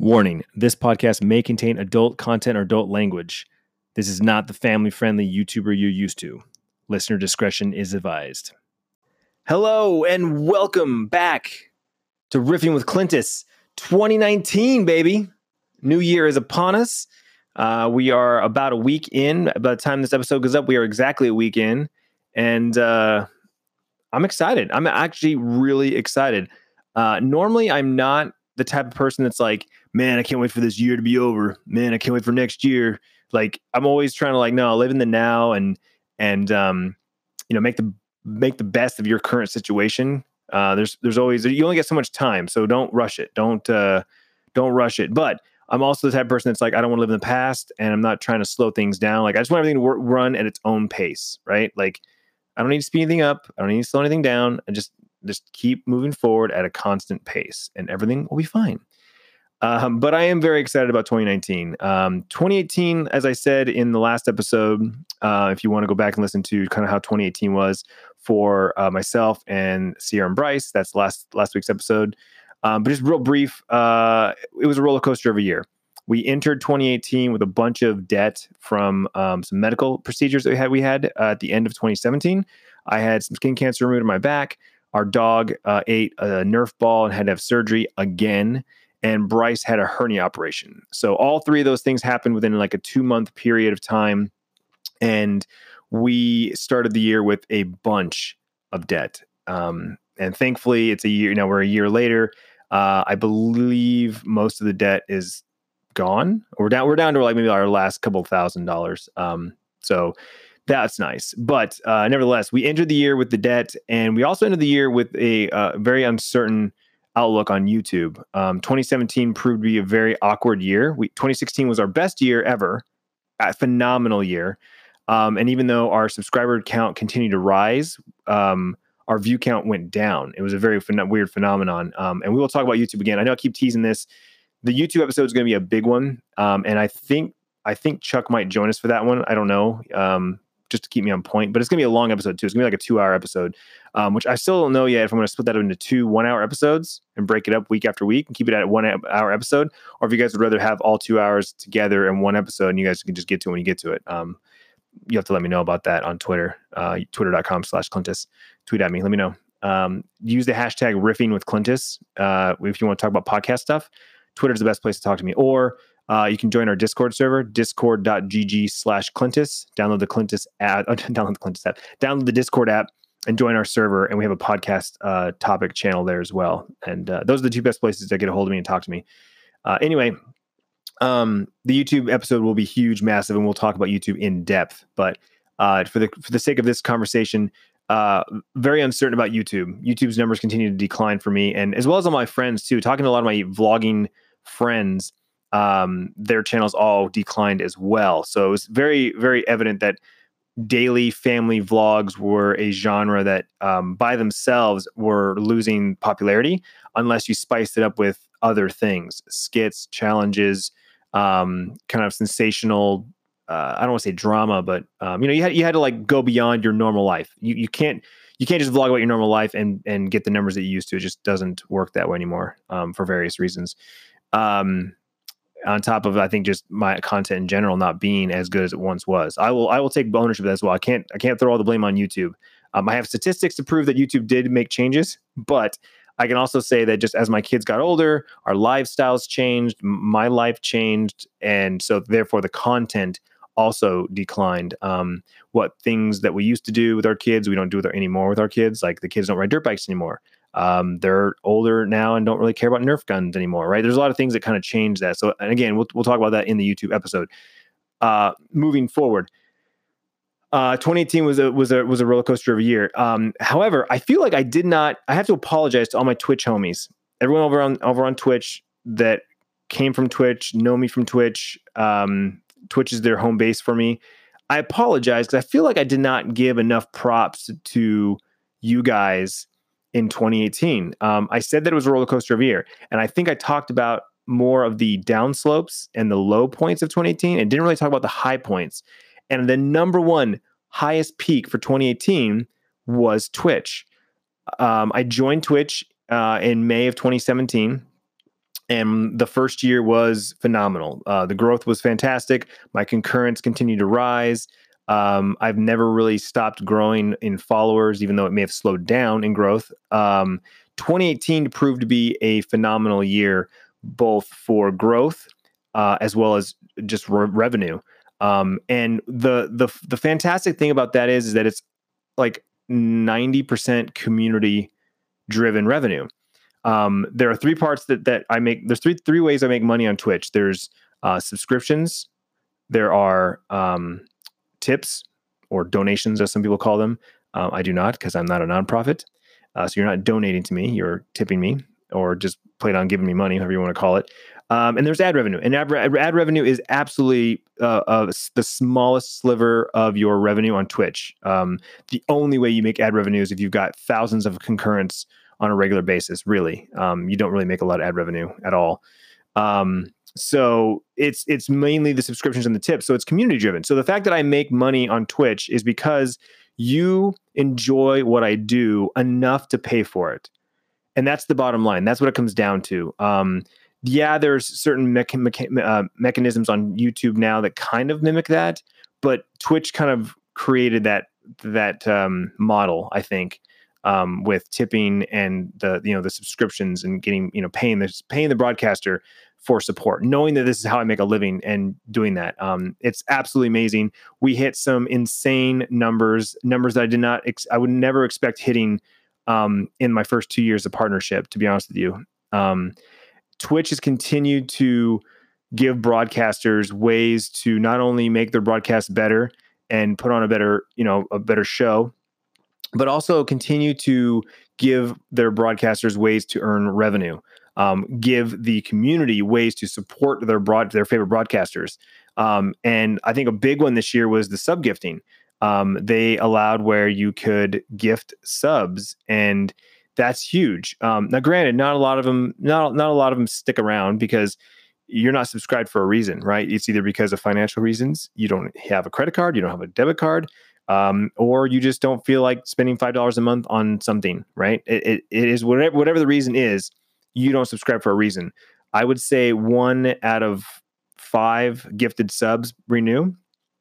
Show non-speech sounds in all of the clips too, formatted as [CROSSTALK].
Warning this podcast may contain adult content or adult language. This is not the family friendly YouTuber you're used to. Listener discretion is advised. Hello, and welcome back to Riffing with Clintus 2019, baby. New year is upon us. Uh, we are about a week in. By the time this episode goes up, we are exactly a week in. And uh, I'm excited. I'm actually really excited. Uh, normally, I'm not the type of person that's like, man, I can't wait for this year to be over. Man, I can't wait for next year. Like I'm always trying to like, no, live in the now and and um, you know, make the make the best of your current situation. Uh, there's there's always you only get so much time, so don't rush it. Don't uh, don't rush it. But I'm also the type of person that's like, I don't want to live in the past, and I'm not trying to slow things down. Like I just want everything to work, run at its own pace, right? Like I don't need to speed anything up. I don't need to slow anything down. I just just keep moving forward at a constant pace, and everything will be fine. Um, but I am very excited about 2019. Um, 2018, as I said in the last episode, uh, if you want to go back and listen to kind of how 2018 was for uh, myself and Sierra and Bryce, that's last last week's episode. Um, but just real brief, uh, it was a roller coaster of a year. We entered 2018 with a bunch of debt from um, some medical procedures that we had. We had uh, at the end of 2017. I had some skin cancer removed in my back. Our dog uh, ate a Nerf ball and had to have surgery again and Bryce had a hernia operation. So all three of those things happened within like a two month period of time. And we started the year with a bunch of debt. Um, and thankfully, it's a year, now we're a year later. Uh, I believe most of the debt is gone. We're down, we're down to like maybe our last couple thousand dollars. Um, so that's nice. But uh, nevertheless, we entered the year with the debt, and we also ended the year with a uh, very uncertain outlook on YouTube. Um, 2017 proved to be a very awkward year. We, 2016 was our best year ever, a phenomenal year. Um, and even though our subscriber count continued to rise, um, our view count went down. It was a very weird phenomenon. Um, and we will talk about YouTube again. I know I keep teasing this. The YouTube episode is going to be a big one, um, and I think I think Chuck might join us for that one. I don't know. Just to keep me on point. But it's gonna be a long episode too. It's gonna be like a two hour episode, um, which I still don't know yet if I'm gonna split that into two one hour episodes and break it up week after week and keep it at one hour episode, or if you guys would rather have all two hours together in one episode and you guys can just get to it when you get to it. Um, you have to let me know about that on Twitter, uh, twitter.com slash Clintus. Tweet at me. Let me know. Um, use the hashtag riffing with Clintus uh, if you want to talk about podcast stuff. Twitter is the best place to talk to me. Or uh, you can join our Discord server, discord.gg slash Clintus. Download the Clintus app, [LAUGHS] uh, download the Clintus app, download the Discord app and join our server. And we have a podcast uh, topic channel there as well. And uh, those are the two best places to get a hold of me and talk to me. Uh, anyway, um, the YouTube episode will be huge, massive, and we'll talk about YouTube in depth. But uh, for the for the sake of this conversation, uh, very uncertain about YouTube. YouTube's numbers continue to decline for me, and as well as all my friends too. Talking to a lot of my vlogging friends, um, their channels all declined as well. So it was very, very evident that daily family vlogs were a genre that um, by themselves were losing popularity unless you spiced it up with other things skits challenges um, kind of sensational uh, i don't want to say drama but um, you know you had, you had to like go beyond your normal life. You, you can't you can't just vlog about your normal life and and get the numbers that you used to. It just doesn't work that way anymore um, for various reasons. Um, on top of I think just my content in general not being as good as it once was. I will I will take ownership of that as well. I can't I can't throw all the blame on YouTube. Um, I have statistics to prove that YouTube did make changes, but I can also say that just as my kids got older, our lifestyles changed, my life changed, and so therefore the content also declined. Um, what things that we used to do with our kids, we don't do it anymore with our kids. Like the kids don't ride dirt bikes anymore um, they're older now and don't really care about Nerf guns anymore, right? There's a lot of things that kind of change that. So, and again, we'll we'll talk about that in the YouTube episode. Uh, moving forward, uh, 2018 was a was a was a roller coaster of a year. Um, however, I feel like I did not. I have to apologize to all my Twitch homies, everyone over on over on Twitch that came from Twitch, know me from Twitch. Um, Twitch is their home base for me. I apologize because I feel like I did not give enough props to you guys in 2018. Um, I said that it was a roller coaster of a year, and I think I talked about more of the downslopes and the low points of 2018, and didn't really talk about the high points. And the number one highest peak for 2018 was Twitch. Um, I joined Twitch uh, in May of 2017, and the first year was phenomenal. Uh, the growth was fantastic. My concurrents continued to rise. Um, I've never really stopped growing in followers, even though it may have slowed down in growth. Um, 2018 proved to be a phenomenal year, both for growth uh, as well as just re- revenue. Um, and the the the fantastic thing about that is, is that it's like 90% community driven revenue. Um, there are three parts that that I make. There's three three ways I make money on Twitch. There's uh, subscriptions. There are um, tips or donations, as some people call them. Uh, I do not because I'm not a nonprofit. Uh, so you're not donating to me. You're tipping me or just playing on giving me money, however you want to call it. Um, and there's ad revenue, and ad, ad revenue is absolutely uh, uh, the smallest sliver of your revenue on Twitch. Um, the only way you make ad revenue is if you've got thousands of concurrents on a regular basis. Really, um, you don't really make a lot of ad revenue at all. Um, so it's it's mainly the subscriptions and the tips. So it's community driven. So the fact that I make money on Twitch is because you enjoy what I do enough to pay for it, and that's the bottom line. That's what it comes down to. Um, yeah, there's certain mecha- mecha- uh, mechanisms on YouTube now that kind of mimic that, but Twitch kind of created that that um, model, I think, um, with tipping and the you know the subscriptions and getting you know paying the paying the broadcaster for support, knowing that this is how I make a living and doing that. Um, it's absolutely amazing. We hit some insane numbers, numbers that I did not, ex- I would never expect hitting um, in my first two years of partnership. To be honest with you, um, Twitch has continued to give broadcasters ways to not only make their broadcast better and put on a better, you know, a better show, but also continue to give their broadcasters ways to earn revenue. Um, give the community ways to support their broad their favorite broadcasters. Um, and I think a big one this year was the sub gifting. Um, they allowed where you could gift subs and that's huge. Um, now, granted, not a lot of them, not not a lot of them stick around because you're not subscribed for a reason, right? It's either because of financial reasons, you don't have a credit card, you don't have a debit card, um, or you just don't feel like spending five dollars a month on something, right? It, it, it is whatever whatever the reason is, you don't subscribe for a reason. I would say one out of five gifted subs renew.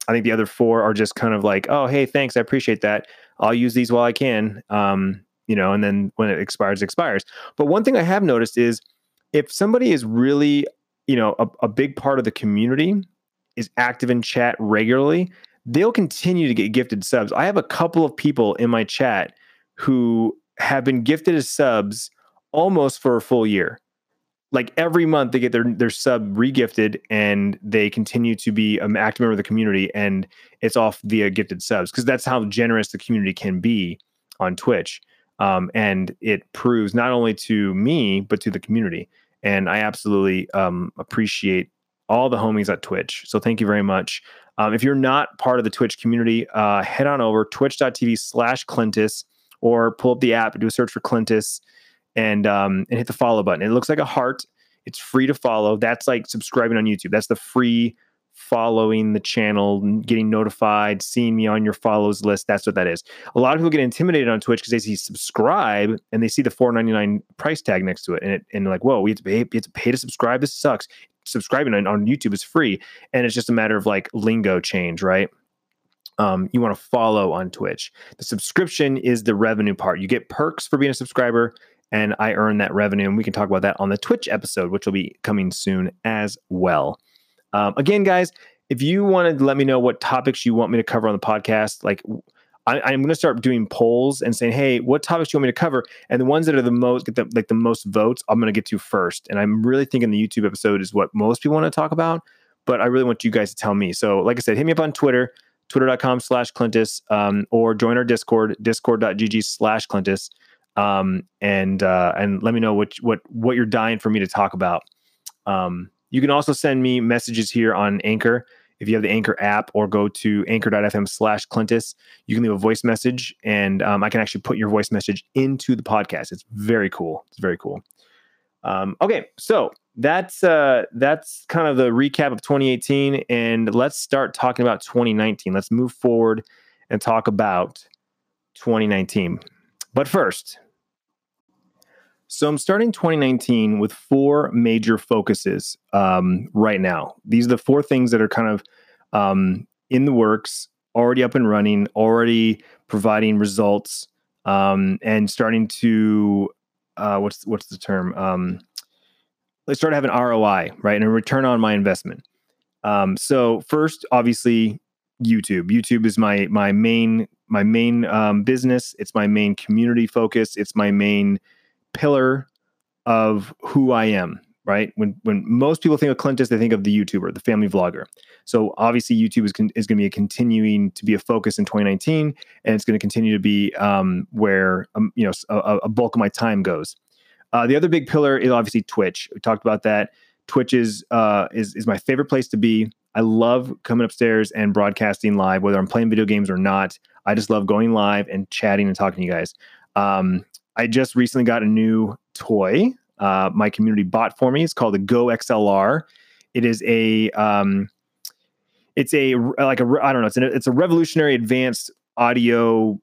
I think the other four are just kind of like, oh, hey, thanks, I appreciate that. I'll use these while I can. Um, you know, and then when it expires, it expires. But one thing I have noticed is if somebody is really, you know, a, a big part of the community is active in chat regularly, they'll continue to get gifted subs. I have a couple of people in my chat who have been gifted as subs almost for a full year. Like every month they get their their sub regifted and they continue to be an active member of the community and it's off via gifted subs because that's how generous the community can be on Twitch. Um, and it proves not only to me but to the community. And I absolutely um, appreciate all the homies at Twitch. So thank you very much. Um, if you're not part of the Twitch community, uh, head on over twitch.tv slash Clintus or pull up the app, do a search for Clintus and um, and hit the follow button. It looks like a heart. It's free to follow. That's like subscribing on YouTube. That's the free following the channel, getting notified, seeing me on your follows list. That's what that is. A lot of people get intimidated on Twitch because they see subscribe and they see the four ninety nine price tag next to it, and it, and like, whoa, we have to pay, we have to pay to subscribe. This sucks. Subscribing on, on YouTube is free, and it's just a matter of like lingo change, right? Um, you want to follow on Twitch. The subscription is the revenue part. You get perks for being a subscriber, and I earn that revenue. And we can talk about that on the Twitch episode, which will be coming soon as well. Um, again, guys, if you want to let me know what topics you want me to cover on the podcast, like I, am going to start doing polls and saying, "Hey, what topics do you want me to cover?" And the ones that are the most get the, like the most votes, I'm going to get to first. And I'm really thinking the YouTube episode is what most people want to talk about, but I really want you guys to tell me. So, like I said, hit me up on Twitter, twitter.com slash Clintus, um, or join our Discord, discord.gg slash Clintus, um, and uh, and let me know what what what you're dying for me to talk about. Um, you can also send me messages here on Anchor. If you have the Anchor app or go to anchor.fm slash Clintus, you can leave a voice message and um, I can actually put your voice message into the podcast. It's very cool. It's very cool. Um, okay, so that's uh, that's kind of the recap of 2018, and let's start talking about 2019. Let's move forward and talk about 2019. But first, So I'm starting 2019 with four major focuses um, right now. These are the four things that are kind of um, in the works, already up and running, already providing results, um, and starting to uh, what's what's the term? Um, let's start having ROI, right, and a return on my investment. Um, so first, obviously, YouTube. YouTube is my my main my main um, business. It's my main community focus. It's my main pillar of who I am. Right when when most people think of Clintus, they think of the YouTuber, the family vlogger. So obviously, YouTube is con- is going to be a continuing to be a focus in 2019, and it's going to continue to be um, where um, you know a, a, bulk of my time goes. Uh, the other big pillar is obviously Twitch. We talked about that. Twitch is uh, is is my favorite place to be. I love coming upstairs and broadcasting live, whether I'm playing video games or not. I just love going live and chatting and talking to you guys. Um, I just recently got a new toy. Uh, my community bought for me. It's called the Go XLR. It is a um, it's a like a I don't know. It's a it's a revolutionary advanced audio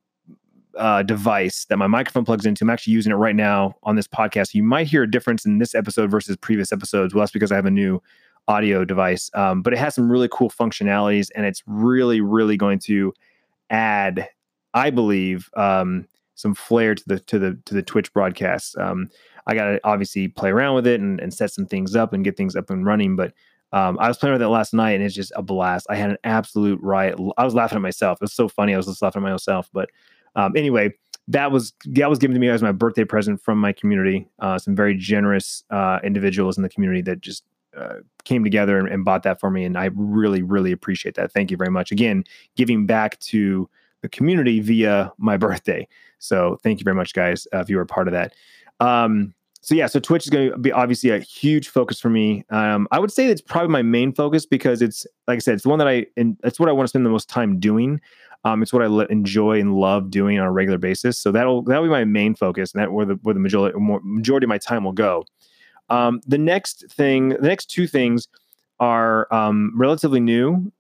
uh, device that my microphone plugs into. I'm actually using it right now on this podcast. You might hear a difference in this episode versus previous episodes. Well, that's because I have a new audio device, um, but it has some really cool functionalities, and it's really, really going to add, I believe, um, some flair to the to the to the Twitch broadcasts. Um, I got to obviously play around with it and, and set some things up and get things up and running. But um, I was playing with it last night and it's just a blast. I had an absolute riot. I was laughing at myself. It was so funny. I was just laughing at myself. But um, anyway, that was that was given to me as my birthday present from my community. Uh, some very generous uh, individuals in the community that just uh, came together and, and, bought that for me, and I really, really appreciate that. Thank you very much. Again, giving back to the community via my birthday. So thank you very much, guys, uh, if you were part of that. Um, so yeah, so Twitch is going to be obviously a huge focus for me. Um, I would say it's probably my main focus because it's like I said, it's the one that I and it's what I want to spend the most time doing. Um, it's what I le- enjoy and love doing on a regular basis. So that'll that'll be my main focus, and that where the where the majority majority of my time will go. Um, the next thing, the next two things are um, relatively new.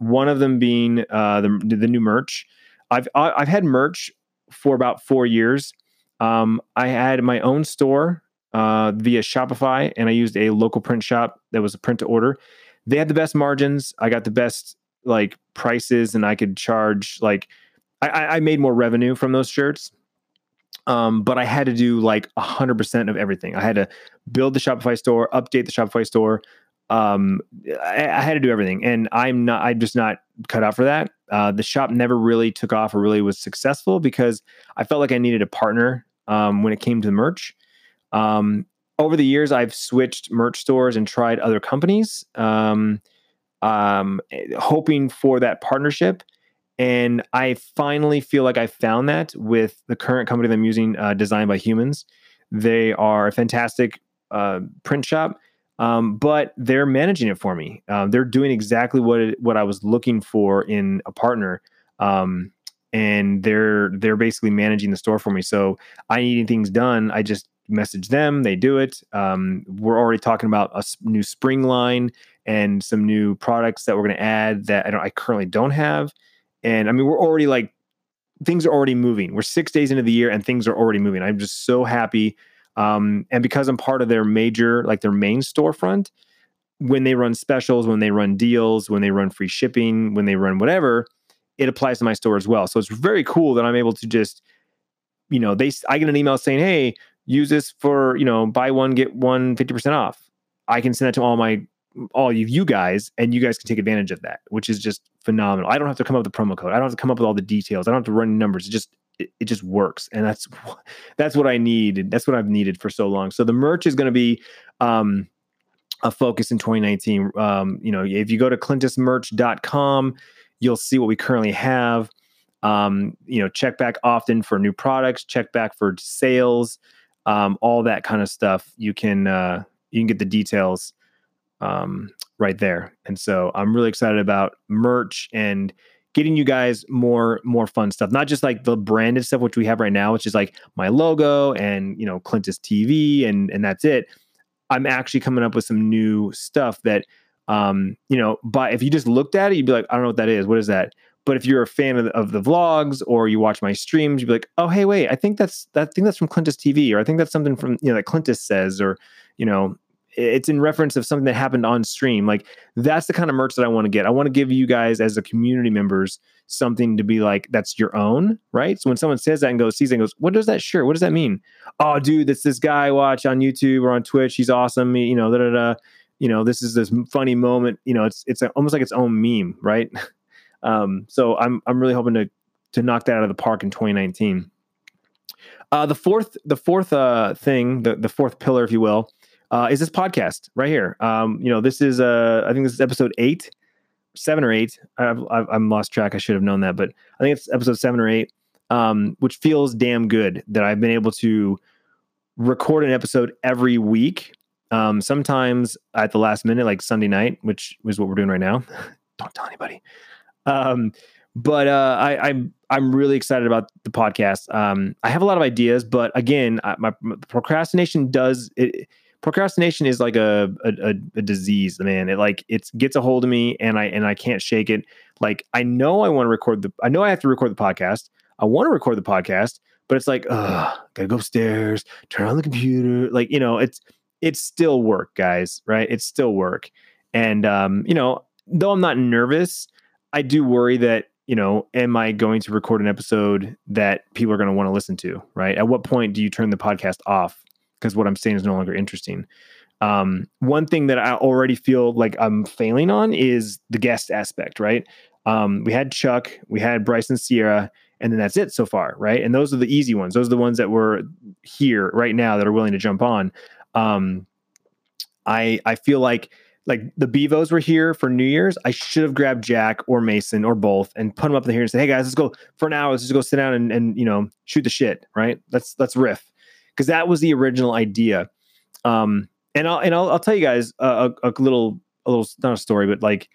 One of them being uh, the the new merch. I've I've had merch for about four years. Um, I had my own store uh, via Shopify, and I used a local print shop that was a print to order. They had the best margins. I got the best like prices, and I could charge like I, I made more revenue from those shirts. Um, but I had to do like hundred percent of everything. I had to build the Shopify store, update the Shopify store, um, I, I, had to do everything, and I'm not. I'm just not cut out for that. Uh, the shop never really took off or really was successful because I felt like I needed a partner um, when it came to the merch. Um, over the years, I've switched merch stores and tried other companies, um, um, hoping for that partnership. And I finally feel like I found that with the current company that I'm using, uh, Design by Humans. They are a fantastic uh, print shop um, but they're managing it for me. Um, they're doing exactly what it, what I was looking for in a partner, um, and they're they're basically managing the store for me. So I need things done. I just message them. They do it. Um, we're already talking about a new spring line and some new products that we're going to add that I, don't I currently don't have. And I mean, we're already like things are already moving. We're six days into the year and things are already moving. I'm just so happy um, and because I'm part of their major, like their main storefront, when they run specials, when they run deals, when they run free shipping, when they run whatever, it applies to my store as well. So it's very cool that I'm able to just, you know, they I get an email saying, "Hey, use this for, you know, buy one get one 50% off." I can send that to all my all of you guys and you guys can take advantage of that, which is just phenomenal. I don't have to come up with the promo code. I don't have to come up with all the details. I don't have to run numbers. It just it, it just works and that's [LAUGHS] that's what i need that's what i've needed for so long. So the merch is going to be um a focus in 2019 um you know if you go to clintusmerch.com you'll see what we currently have. Um you know check back often for new products check back for sales um all that kind of stuff. You can uh you can get the details um right there. And so i'm really excited about merch and getting you guys more more fun stuff. Not just like the branded stuff which we have right now which is like my logo and you know clintus tv and and that's it. I'm actually coming up with some new stuff that um you know but if you just looked at it you'd be like i don't know what that is. What is that? But if you're a fan of the, of the vlogs or you watch my streams, you'd be like, oh, hey, wait, I think that's that I think that's from Clintus TV, or I think that's something from you know that Clintus says, or you know, it's in reference of something that happened on stream. Like that's the kind of merch that I want to get. I want to give you guys as a community members something to be like that's your own, right? So when someone says that and goes sees and goes, what does that shirt? What does that mean? Oh, dude, that's this guy I watch on YouTube or on Twitch. He's awesome. You know, da da da. You know, this is this funny moment. You know, it's it's almost like its own meme, right? [LAUGHS] um, so I'm I'm really hoping to to knock that out of the park in 2019. Uh, the fourth the fourth uh, thing, the the fourth pillar, if you will uh, is this podcast right here. Um, you know, this is uh, I think this is episode eight, seven or eight. I've, I've I'm lost track. I should have known that, but I think it's episode seven or eight, um, which feels damn good that I've been able to record an episode every week. Um, sometimes at the last minute, like Sunday night, which is what we're doing right now. [LAUGHS] Don't tell anybody. Um, but uh, I, I'm I'm really excited about the podcast. Um, I have a lot of ideas, but again, I, my procrastination does it procrastination is like a, a a, disease, man. It like it gets a hold of me, and I and I can't shake it. Like I know I want to record the, I know I have to record the podcast. I want to record the podcast, but it's like, ugh, gotta go upstairs, turn on the computer. Like you know, it's it's still work, guys. Right? It's still work, and um, you know, though I'm not nervous, I do worry that you know, am I going to record an episode that people are going to want to listen to? Right? At what point do you turn the podcast off? Because what I'm saying is no longer interesting. Um, one thing that I already feel like I'm failing on is the guest aspect, right? Um, we had Chuck, we had Bryce and Sierra, and then that's it so far, right? And those are the easy ones. Those are the ones that were here right now that are willing to jump on. Um, I I feel like like the Bevos were here for New Year's. I should have grabbed Jack or Mason or both and put them up in here and say, "Hey guys, let's go for an hour. Let's just go sit down and, and you know shoot the shit, right? Let's let's riff." Because that was the original idea. Um, and I'll and I'll, I'll tell you guys a, a, little a little not a story, but like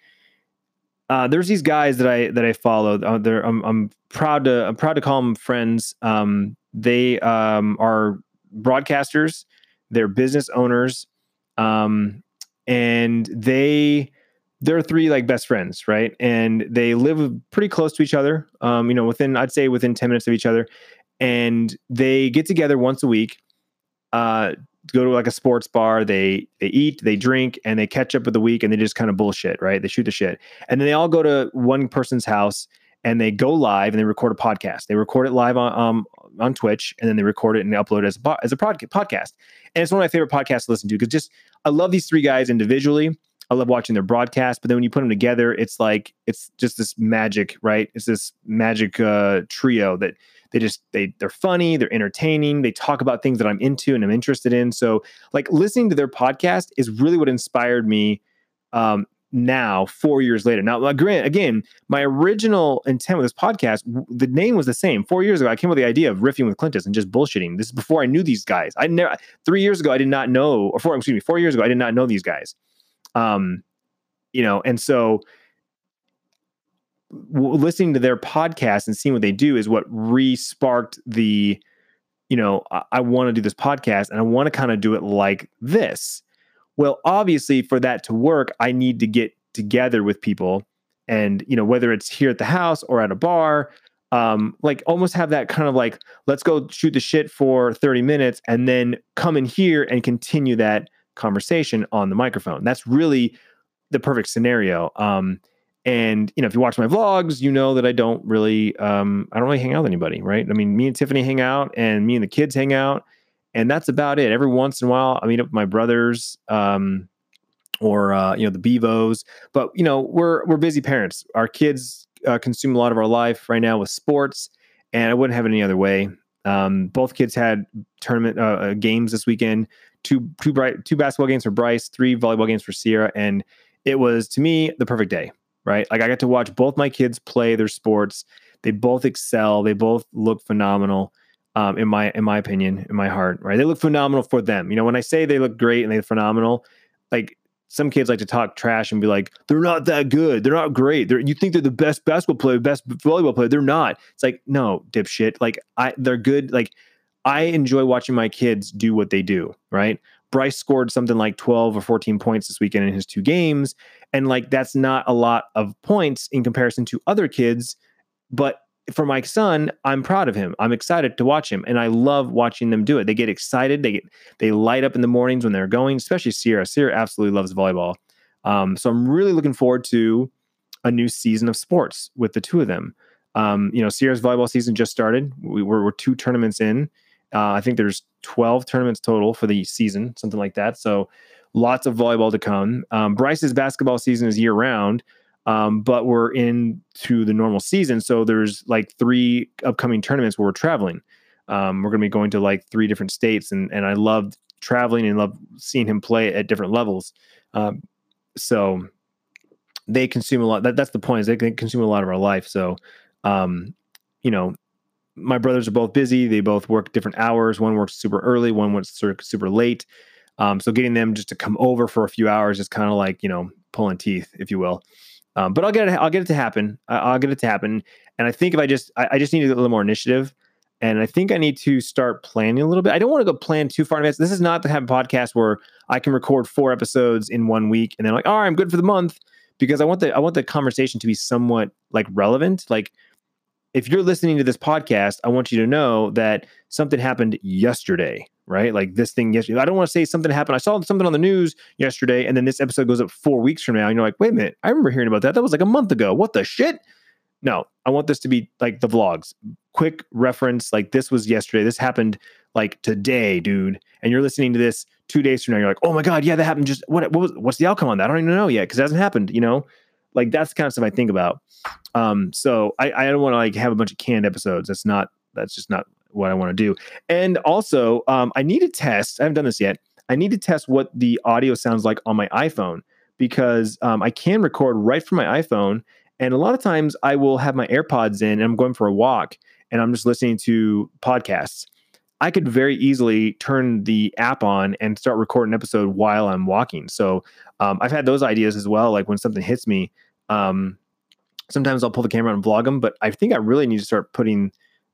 uh, there's these guys that I that I follow. Uh, they're I'm, I'm proud to I'm proud to call them friends. Um, they um, are broadcasters. They're business owners, um, and they they're three like best friends, right? And they live pretty close to each other. Um, you know, within I'd say within ten minutes of each other and they get together once a week uh, go to like a sports bar. They they eat they drink and they catch up with the week and they just kind of bullshit right? They shoot the shit. And then they all go to one person's house and they go live and they record a podcast. They record it live on um, on twitch and then they record it and upload it as a, as a podcast. And it's one of my favorite podcasts to listen to because just i love these three guys individually. I love watching their broadcast, but then when you put them together, it's like it's just this magic, right? It's this magic uh, trio that they just they they're funny, they're entertaining, they talk about things that I'm into and I'm interested in. So like listening to their podcast is really what inspired me um, now four years later. Now, grant again, my original intent with this podcast, the name was the same. Four years ago, I came with the idea of riffing with Clintus and just bullshitting. This is before I knew these guys. I never three years ago I did not know, or four excuse me, four years ago I did not know these guys. Um, you know, and so listening to their podcast and seeing what they do is what re-sparked the, you know, I, I want to do this podcast and I want to kind of do it like this. Well, obviously, for that to work, I need to get together with people, and you know, whether it's here at the house or at a bar, um, like almost have that kind of like, let's go shoot the shit for 30 minutes and then come in here and continue that conversation on the microphone. That's really the perfect scenario. Um, and you know, if you watch my vlogs, you know that I don't really, um, I don't really hang out with anybody, right? I mean, me and Tiffany hang out, and me and the kids hang out, and that's about it. Every once in a while, I meet up with my brothers, um, or uh, you know, the Bevos. But you know, we're we're busy parents. Our kids uh, consume a lot of our life right now with sports, and I wouldn't have it any other way. Um, both kids had tournament uh, uh games this weekend two two bright two basketball games for Bryce, three volleyball games for Sierra, and it was to me the perfect day. Right, like I got to watch both my kids play their sports. They both excel. They both look phenomenal. Um, in my in my opinion, in my heart, right? They look phenomenal for them. You know, when I say they look great and they're phenomenal, like some kids like to talk trash and be like, they're not that good. They're not great. They're, you think they're the best basketball player, best volleyball player. They're not. It's like, no, dipshit. Like I, they're good. Like I enjoy watching my kids do what they do, right? Bryce scored something like 12 or 14 points this weekend in his two games. And like, that's not a lot of points in comparison to other kids. But for my son, I'm proud of him. I'm excited to watch him, and I love watching them do it. They get excited. They get they light up in the mornings when they're going. Especially Sierra. Sierra absolutely loves volleyball. Um, so I'm really looking forward to a new season of sports with the two of them. Um, you know, Sierra's volleyball season just started. We were, we're two tournaments in. Uh, I think there's 12 tournaments total for the season, something like that. So lots of volleyball to come. Um, Bryce's basketball season is year round. Um, but we're into the normal season. So there's like three upcoming tournaments where we're traveling. Um, we're going to be going to like three different states, and and I love traveling and love seeing him play at different levels. Um, so they consume a lot. That, that's the point. Is they, they consume a lot of our life. So, um, you know, my brothers are both busy. They both work different hours. One works super early. One works super late. Um, so getting them just to come over for a few hours is kind of like you know pulling teeth, if you will. Um, but I'll get it. I'll get it to happen. I'll get it to happen. And I think if I just, I, I just need a little more initiative. And I think I need to start planning a little bit. I don't want to go plan too far in advance. This is not the type of podcast where I can record four episodes in one week and then like, all right, I'm good for the month because I want the I want the conversation to be somewhat like relevant. Like if you're listening to this podcast, I want you to know that something happened yesterday, right? Like this thing yesterday. I don't want to say something happened. I saw something on the news yesterday, and then this episode goes up four weeks from now. And you're like, wait a minute, I remember hearing about that. That was like a month ago. What the shit? No, I want this to be like the vlogs. Quick reference, like this was yesterday. This happened like today, dude. And you're listening to this two days from now. You're like, oh my god, yeah, that happened. Just what? What was? What's the outcome on that? I don't even know yet because it hasn't happened. You know, like that's the kind of stuff I think about. Um, so I, I don't want to like have a bunch of canned episodes. That's not that's just not what I want to do. And also, um, I need to test. I haven't done this yet. I need to test what the audio sounds like on my iPhone because um, I can record right from my iPhone. And a lot of times I will have my AirPods in and I'm going for a walk and I'm just listening to podcasts. I could very easily turn the app on and start recording an episode while I'm walking. So um, I've had those ideas as well. Like when something hits me, um, sometimes I'll pull the camera and vlog them, but I think I really need to start putting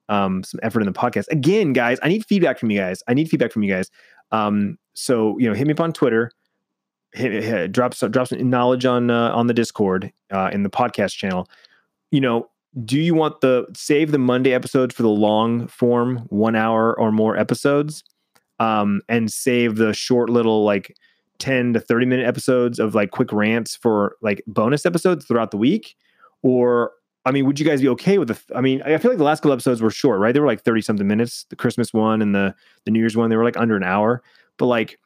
um, some effort in the podcast. Again, guys, I need feedback from you guys. I need feedback from you guys. Um, so you know, hit me up on Twitter. Hit, hit, drop some drop some knowledge on uh, on the Discord uh, in the podcast channel. You know, do you want the save the Monday episodes for the long form, one hour or more episodes, um, and save the short little like 10 to 30 minute episodes of like quick rants for like bonus episodes throughout the week? Or, I mean, would you guys be okay with the, th- I mean, I feel like the last couple episodes were short, right? They were like 30 something minutes. The Christmas one and the, the New Year's one, they were like under an hour. But like,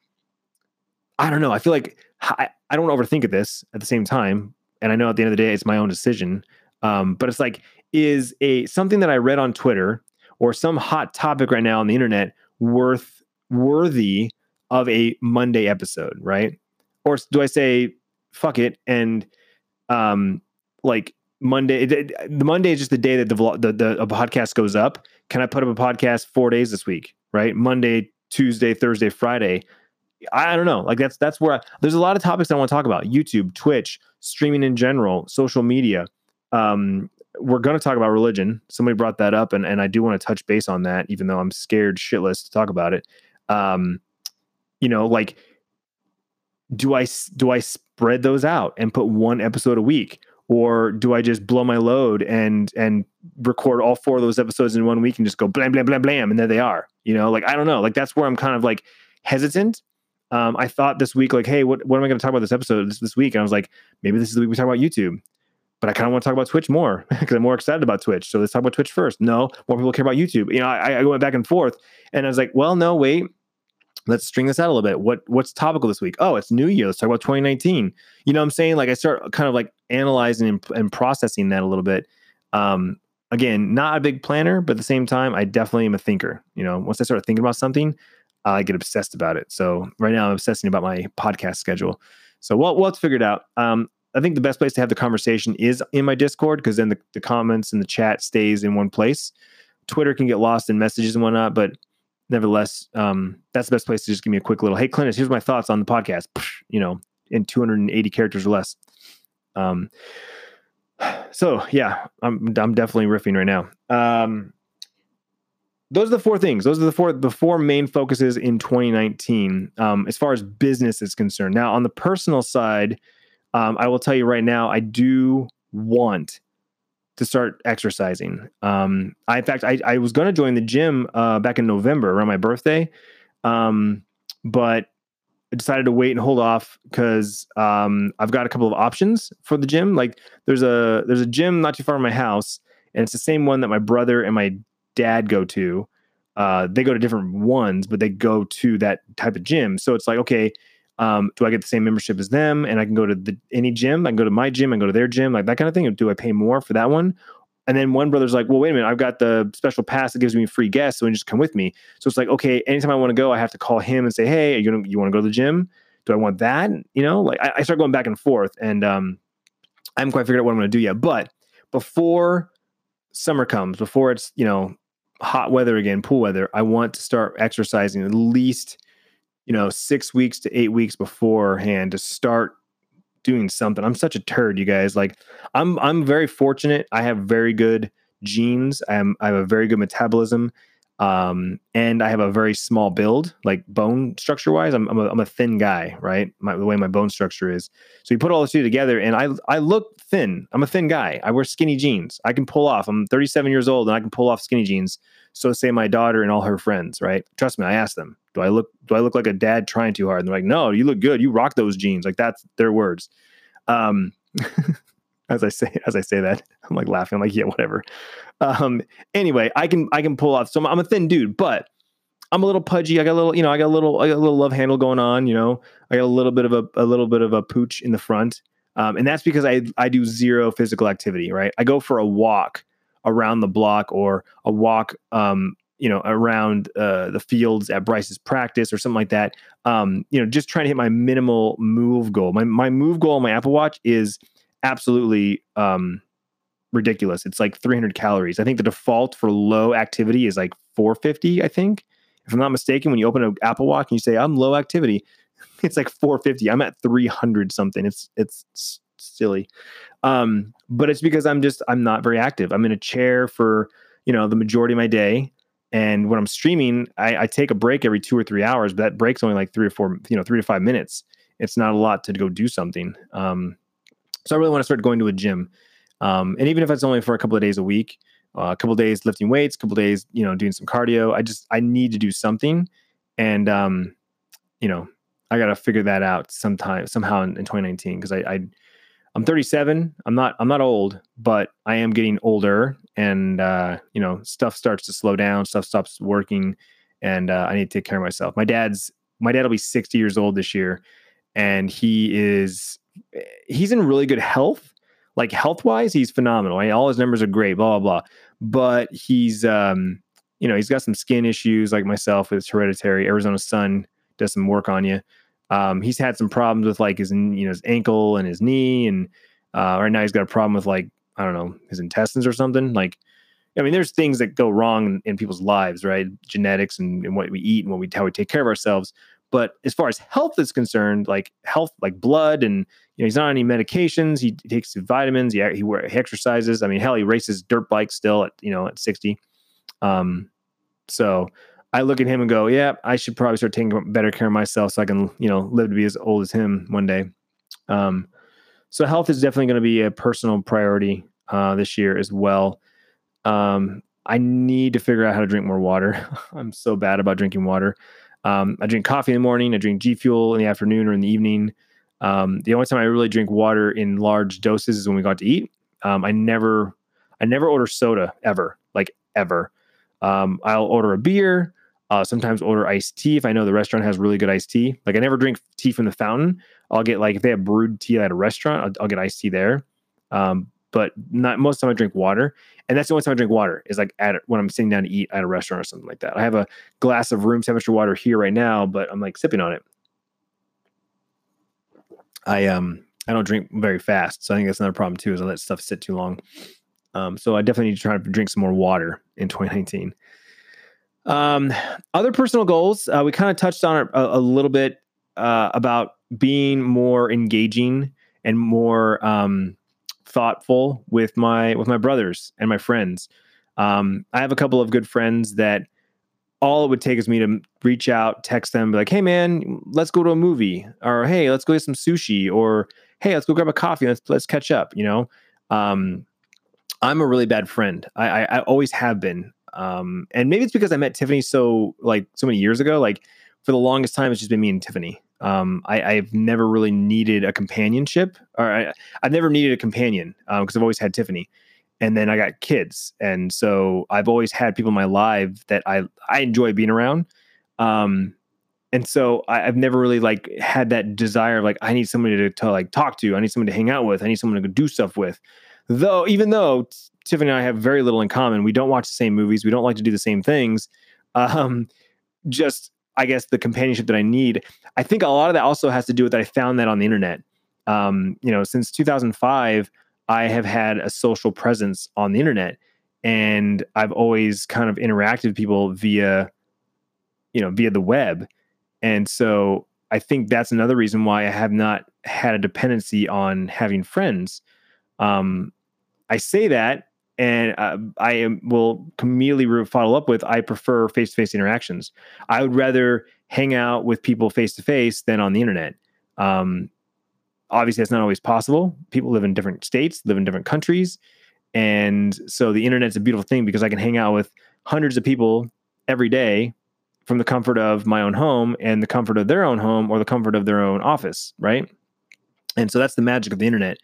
I don't know. I feel like I, I don't overthink of this at the same time. And I know at the end of the day, it's my own decision. Um, but it's like, is a something that I read on Twitter or some hot topic right now on the internet worth worthy of a Monday episode, right? Or do I say fuck it and um like Monday the Monday is just the day that the vlog the, the a podcast goes up. Can I put up a podcast 4 days this week, right? Monday, Tuesday, Thursday, Friday. I don't know. Like that's that's where I, there's a lot of topics I want to talk about. YouTube, Twitch, streaming in general, social media. Um we're going to talk about religion. Somebody brought that up, and, and I do want to touch base on that, even though I'm scared shitless to talk about it. Um, you know like do i do i spread those out and put one episode a week or do i just blow my load and and record all four of those episodes in one week and just go blam blam blam blam and there they are you know like i don't know like that's where i'm kind of like hesitant um, I thought this week, like, hey, what, what am I going to talk about this episode this, this week? And I was like, maybe this is the week we talk about YouTube. But I kind of want to talk about Twitch more [LAUGHS] because I'm more excited about Twitch. So let's talk about Twitch first. No, more people care about YouTube. You know, I, I went back and forth, and I was like, well, no, wait let's string this out a little bit. What what's topical this week? Oh, it's New Year. Let's talk about 2019. You know what I'm saying? Like I start kind of like analyzing and, and processing that a little bit. Um, again, not a big planner, but at the same time, I definitely am a thinker. You know, once I start thinking about something, I get obsessed about it. So right now I'm obsessing about my podcast schedule. So we'll, we'll figure it out. Um, I think the best place to have the conversation is in my Discord because then the, the comments and the chat stays in one place. Twitter can get lost in messages and whatnot, but nevertheless, um, that's the best place to just give me a quick little, hey, Clintus, here's my thoughts on the podcast, you know, in 280 characters or less. Um, so yeah, I'm, I'm definitely riffing right now. Um, those are the four things. Those are the four the four main focuses in 2019 um, as far as business is concerned. Now, on the personal side, um, I will tell you right now, I do want to start exercising. Um, I, in fact, I, I was going to join the gym uh, back in November around my birthday, um, but I decided to wait and hold off because um, I've got a couple of options for the gym. Like there's a there's a gym not too far from my house, and it's the same one that my brother and my dad go to. Uh, they go to different ones, but they go to that type of gym. So it's like, okay, um, do I get the same membership as them? And I can go to the any gym. I can go to my gym. I go to their gym, like that kind of thing. do I pay more for that one? And then one brother's like, well, wait a minute, I've got the special pass that gives me free guests, so you just come with me. So it's like, okay, anytime I want to go, I have to call him and say, hey, you you want to go to the gym? Do I want that? You know, like I, I start going back and forth, and um, I haven't quite figured out what I'm going to do yet. But before summer comes, before it's you know hot weather again, pool weather, I want to start exercising at least you know six weeks to eight weeks beforehand to start doing something. I'm such a turd, you guys. Like I'm I'm very fortunate. I have very good genes. I'm I have a very good metabolism. Um, and I have a very small build, like bone structure wise. I'm I'm a, I'm a thin guy, right? My, the way my bone structure is. So you put all the two together, and I I look thin. I'm a thin guy. I wear skinny jeans. I can pull off. I'm 37 years old, and I can pull off skinny jeans. So say my daughter and all her friends, right? Trust me, I asked them, do I look do I look like a dad trying too hard? And they're like, no, you look good. You rock those jeans. Like that's their words. Um, [LAUGHS] as I say [LAUGHS] as I say that, I'm like laughing. I'm like, yeah, whatever. Um, anyway, I can I can pull off. So I'm a thin dude, but I'm a little pudgy. I got a little, you know, I got a little, I got a little love handle going on. You know, I got a little bit of a, a little bit of a pooch in the front, um, and that's because I I do zero physical activity. Right, I go for a walk around the block or a walk um, you know around uh, the fields at Bryce's practice or something like that. Um, you know, just trying to hit my minimal move goal. My my move goal on my Apple Watch is absolutely um, ridiculous. It's like 300 calories. I think the default for low activity is like 450. I think, if I'm not mistaken, when you open an Apple Watch and you say I'm low activity, [LAUGHS] it's like 450. I'm at 300 something. It's it's silly. Um, but it's because I'm just I'm not very active. I'm in a chair for you know the majority of my day. And when I'm streaming, I, I take a break every two or three hours, but that break's only like three or four, you know, three to five minutes. It's not a lot to go do something. Um, so I really want to start going to a gym. Um, and even if it's only for a couple of days a week, uh, a couple of days lifting weights, a couple of days, you know, doing some cardio, I just, I need to do something. And, um, you know, I got to figure that out sometime, somehow in, in 2019. Cause I, I, I'm 37. I'm not I'm not old, but I am getting older, and uh, you know stuff starts to slow down. Stuff stops working, and uh, I need to take care of myself. My dad's my dad will be 60 years old this year, and he is he's in really good health. Like health wise, he's phenomenal. Right? All his numbers are great. Blah blah blah. But he's um you know he's got some skin issues like myself. It's hereditary. Arizona sun does some work on you. Um, he's had some problems with like his you know his ankle and his knee, and uh, right now he's got a problem with like I don't know his intestines or something. Like, I mean, there's things that go wrong in, in people's lives, right? Genetics and, and, what we eat and what we how we take care of ourselves. But as far as health is concerned, like health, like blood, and you know, he's not on any medications. He, takes vitamins. He he, he exercises. I mean, hell, he races dirt bikes still at you know at 60. Um, so I look at him and go, yeah, I should probably start taking better care of myself so I can, you know, live to be as old as him one day. Um, so health is definitely going to be a personal priority uh, this year as well. Um, I need to figure out how to drink more water. [LAUGHS] I'm so bad about drinking water. Um, I drink coffee in the morning. I drink G Fuel in the afternoon or in the evening. Um, the only time I really drink water in large doses is when we got to eat. Um, I never, I never order soda ever, like ever. Um, I'll order a beer. Uh, sometimes order iced tea if I know the restaurant has really good iced tea. Like I never drink tea from the fountain. I'll get like if they have brewed tea at a restaurant, I'll, I'll get iced tea there. Um, but not most of the time I drink water, and that's the only time I drink water is like at when I'm sitting down to eat at a restaurant or something like that. I have a glass of room temperature water here right now, but I'm like sipping on it. I um I don't drink very fast, so I think that's another problem too. Is I let stuff sit too long. Um, so I definitely need to try to drink some more water in 2019. Um, other personal goals, uh, we kind of touched on a, a little bit uh, about being more engaging and more um, thoughtful with my with my brothers and my friends. Um, I have a couple of good friends that all it would take is me to reach out, text them, be like, "Hey, man, let's go to a movie," or "Hey, let's go get some sushi," or "Hey, let's go grab a coffee. Let's let's catch up." You know, um, I'm a really bad friend. I, I, I always have been, um, and maybe it's because I met Tiffany so like so many years ago. Like for the longest time, it's just been me and Tiffany. Um, I, I've never really needed a companionship, or I, have never needed a companion because um, I've always had Tiffany and then I got kids, and so I've always had people in my life that I I enjoy being around. Um, and so I, have never really like had that desire of like I need somebody to, to like talk to, I need someone to hang out with, I need someone to do stuff with. Though even though Tiffany and I have very little in common, we don't watch the same movies, we don't like to do the same things. [LAUGHS] Um, just I guess the companionship that I need. I think a lot of that also has to do with that I found that on the internet. Um, you know, since 2005 I have had a social presence on the internet and I've always kind of interacted with people via, you know, via the web. And so I think that's another reason why I have not had a dependency on having friends. Um, I say that, and uh, I am, will immediately follow up with I prefer face to face interactions. I would rather hang out with people face to face than on the internet. Um, obviously that's not always possible. People live in different states, live in different countries. And so the internet's a beautiful thing because I can hang out with hundreds of people every day from the comfort of my own home and the comfort of their own home or the comfort of their own office, right? And so that's the magic of the internet.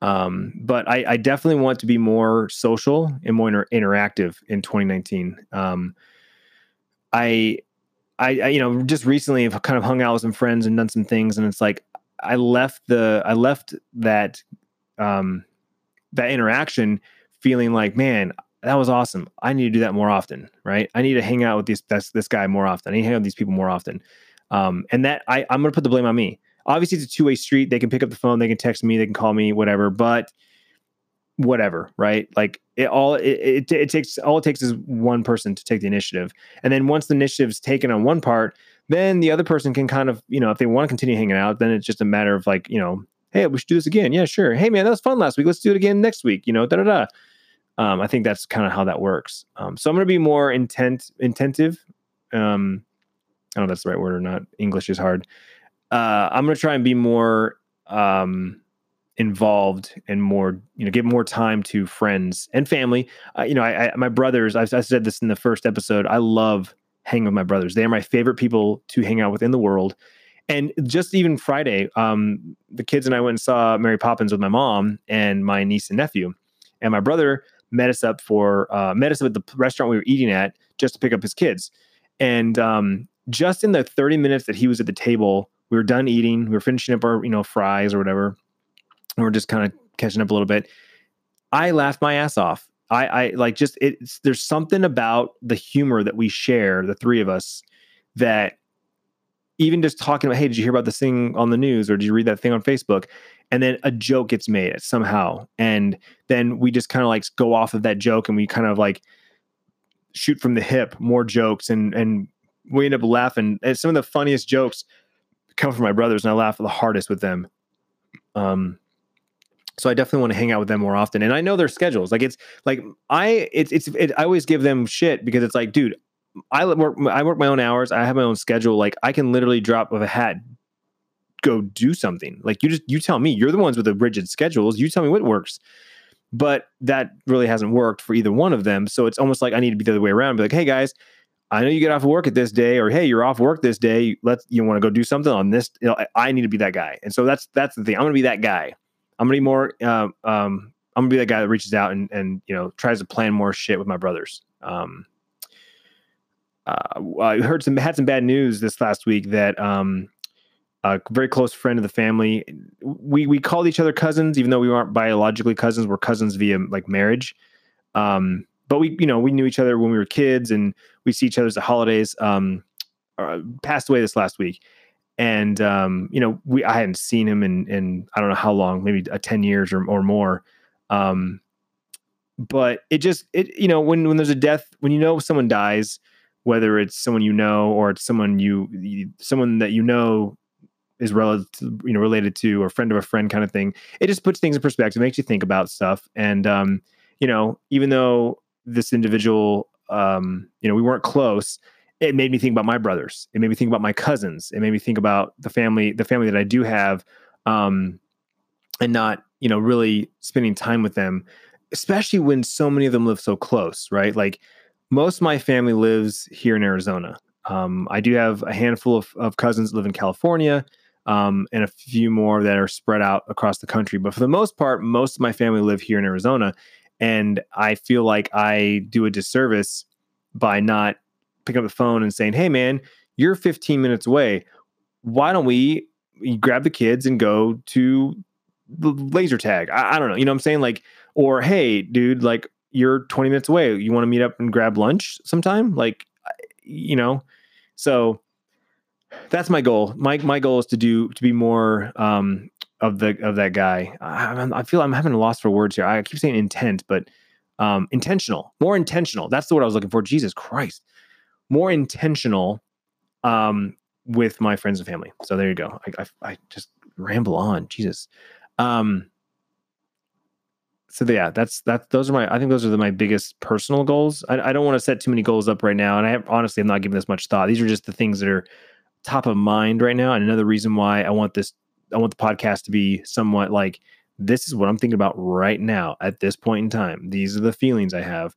Um, but I, I, definitely want to be more social and more inter- interactive in 2019. Um, I, I, I, you know, just recently have kind of hung out with some friends and done some things, and it's like I left the I left that um that interaction feeling like, man, that was awesome. I need to do that more often, right? I need to hang out with this this, this guy more often. I need to hang out with these people more often. Um, and that I, I'm gonna put the blame on me. Obviously, it's a two-way street. They can pick up the phone, they can text me, they can call me, whatever, but whatever, right? Like it all it, it, it takes all it takes is one person to take the initiative. And then once the initiative's taken on one part, then the other person can kind of, you know, if they want to continue hanging out, then it's just a matter of like, you know, hey, we should do this again. Yeah, sure. Hey, man, that was fun last week. Let's do it again next week. You know, da da da. Um, I think that's kind of how that works. Um, so I'm going to be more intent, intentive. Um, I don't know if that's the right word or not. English is hard. Uh, I'm going to try and be more um, involved and more, you know, give more time to friends and family. Uh, you know, I, I my brothers. I, I said this in the first episode. I love hang with my brothers. They are my favorite people to hang out with in the world. And just even Friday, um, the kids and I went and saw Mary Poppins with my mom and my niece and nephew. And my brother met us up for uh, met us up at the restaurant we were eating at just to pick up his kids. And um, just in the 30 minutes that he was at the table, we were done eating. We were finishing up our you know fries or whatever. We're just kind of catching up a little bit. I laughed my ass off I, I like just it's there's something about the humor that we share, the three of us, that even just talking about, hey, did you hear about this thing on the news or did you read that thing on Facebook? And then a joke gets made somehow. And then we just kind of like go off of that joke and we kind of like shoot from the hip more jokes and and we end up laughing. And some of the funniest jokes come from my brothers, and I laugh the hardest with them. Um so I definitely want to hang out with them more often. And I know their schedules. Like it's like I it's it's it, I always give them shit because it's like, dude, I work I work my own hours. I have my own schedule. Like I can literally drop of a hat, go do something. Like you just you tell me. You're the ones with the rigid schedules. You tell me what works. But that really hasn't worked for either one of them. So it's almost like I need to be the other way around. Be like, hey guys, I know you get off work at this day, or hey, you're off work this day. Let's you want to go do something on this. You know, I need to be that guy. And so that's that's the thing. I'm gonna be that guy. I'm gonna be more. Uh, um, I'm gonna be that guy that reaches out and and you know tries to plan more shit with my brothers. Um, uh, I heard some had some bad news this last week that um, a very close friend of the family. We we called each other cousins, even though we aren't biologically cousins. We're cousins via like marriage. Um, but we you know we knew each other when we were kids, and we see each other at the holidays. Um, uh, passed away this last week, and um, you know, we I hadn't seen him in in I don't know how long, maybe a ten years or or more. Um, but it just it you know when when there's a death when you know someone dies, whether it's someone you know or it's someone you, you someone that you know is relative you know related to or friend of a friend kind of thing, it just puts things in perspective, makes you think about stuff, and um, you know even though this individual um, you know we weren't close it made me think about my brothers. It made me think about my cousins. It made me think about the family, the family that I do have, um, and not, you know, really spending time with them, especially when so many of them live so close, right? Like most of my family lives here in Arizona. Um, I do have a handful of, of cousins that live in California, um, and a few more that are spread out across the country. But for the most part, most of my family live here in Arizona, and I feel like I do a disservice by not picking up the phone and saying, "Hey, man, you're 15 minutes away. Why don't we grab the kids and go to the laser tag?" I, I don't know. You know what I'm saying? Like, or hey, dude, like you're 20 minutes away. You want to meet up and grab lunch sometime? Like, you know, so that's my goal. My my goal is to do to be more um, of the of that guy. I, I feel I'm having a loss for words here. I keep saying intent, but um, intentional, more intentional. That's the word I was looking for. Jesus Christ, more intentional um, with my friends and family. So there you go. I, I, I just ramble on. Jesus. Um, so yeah, that's that. Those are my. I think those are the, my biggest personal goals. I, I don't want to set too many goals up right now, and I have, honestly, I'm not giving this much thought. These are just the things that are top of mind right now. And another reason why I want this, I want the podcast to be somewhat like this is what I'm thinking about right now at this point in time. These are the feelings I have.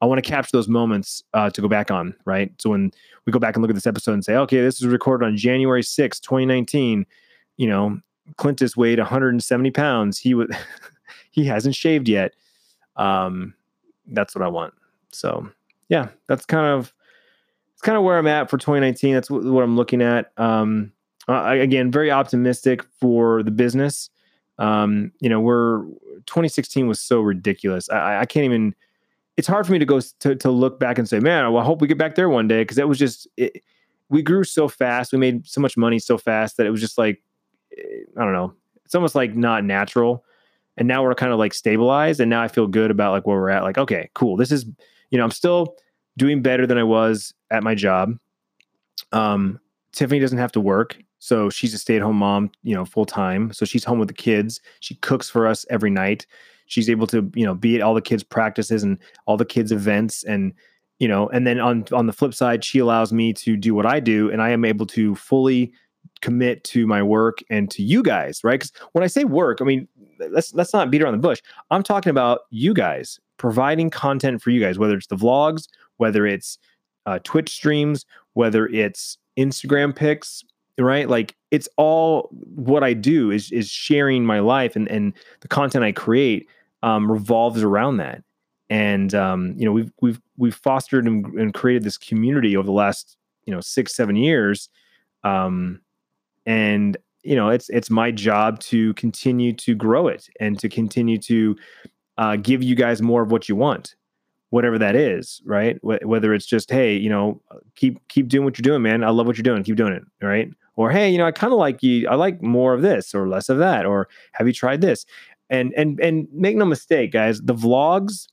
I want to capture those moments uh, to go back on, right? So when we go back and look at this episode and say, okay, this is recorded on January 6, 2019, you know, Clintus weighed 170 pounds. He was, [LAUGHS] he hasn't shaved yet. Um, that's what I want. So yeah, that's kind of it's kind of where I'm at for 2019. That's what, what I'm looking at. Um, uh, again, very optimistic for the business. Um, you know, we're 2016 was so ridiculous. I, I can't even. It's hard for me to go to, to look back and say, man, well, I hope we get back there one day because that was just it, we grew so fast. We made so much money so fast that it was just like eh, I don't know. It's almost like not natural. And now we're kind of like stabilized, and now I feel good about like where we're at. Like, okay, cool. This is you know I'm still doing better than I was at my job. Um, Tiffany doesn't have to work. So she's a stay at home mom, you know, full time. So she's home with the kids. She cooks for us every night. She's able to, you know, be at all the kids' practices and all the kids' events. And, you know, and then on on the flip side, she allows me to do what I do. And I am able to fully commit to my work and to you guys, right? Because when I say work, I mean, let's let's not beat around the bush. I'm talking about you guys providing content for you guys, whether it's the vlogs, whether it's uh, Twitch streams, whether it's Instagram pics, right? Like it's all what I do is is sharing my life and and the content I create um, revolves around that. And um, you know we've we've we've fostered and, and, created this community over the last you know six seven years, um, and you know it's it's my job to continue to grow it and to continue to uh, give you guys more of what you want whatever that is, right? Wh- whether it's just, hey, you know, keep keep doing what you're doing, man. I love what you're doing. Keep doing it, right? Or hey, you know, I kind of like you. I like more of this or less of that. Or have you tried this? And and and make no mistake, guys. The vlogs,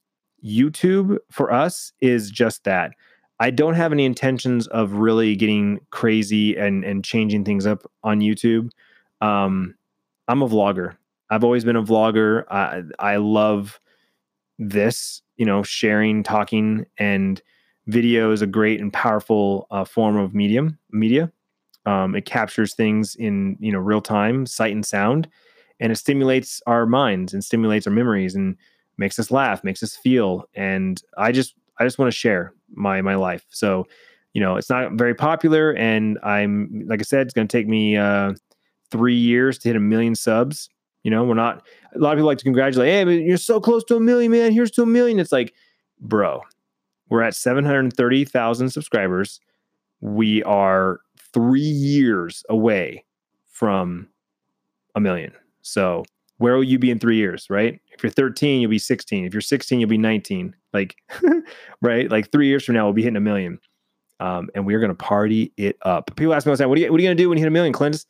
YouTube for us is just that. I don't have any intentions of really getting crazy and and changing things up on YouTube. Um, I'm a vlogger. I've always been a vlogger. I I love this you know sharing talking and video is a great and powerful uh, form of medium media. Um, it captures things in you know real time sight and sound and it stimulates our minds and stimulates our memories and makes us laugh makes us feel and i just i just want to share my my life. So you know it's not very popular and i'm like i said it's going to take me uh three years to hit a million subs you know, we're not a lot of people like to congratulate, hey, you're so close to a million, man. Here's to a million. It's like, bro, we're at 730,000 subscribers. We are three years away from a million. So where will you be in three years, right? If you're 13, you'll be 16. If you're 16, you'll be 19. Like, [LAUGHS] right? Like three years from now, we'll be hitting a million. Um, and we are going to party it up. People ask me all the time, what are you, what are you going to do when you hit a million, Clint?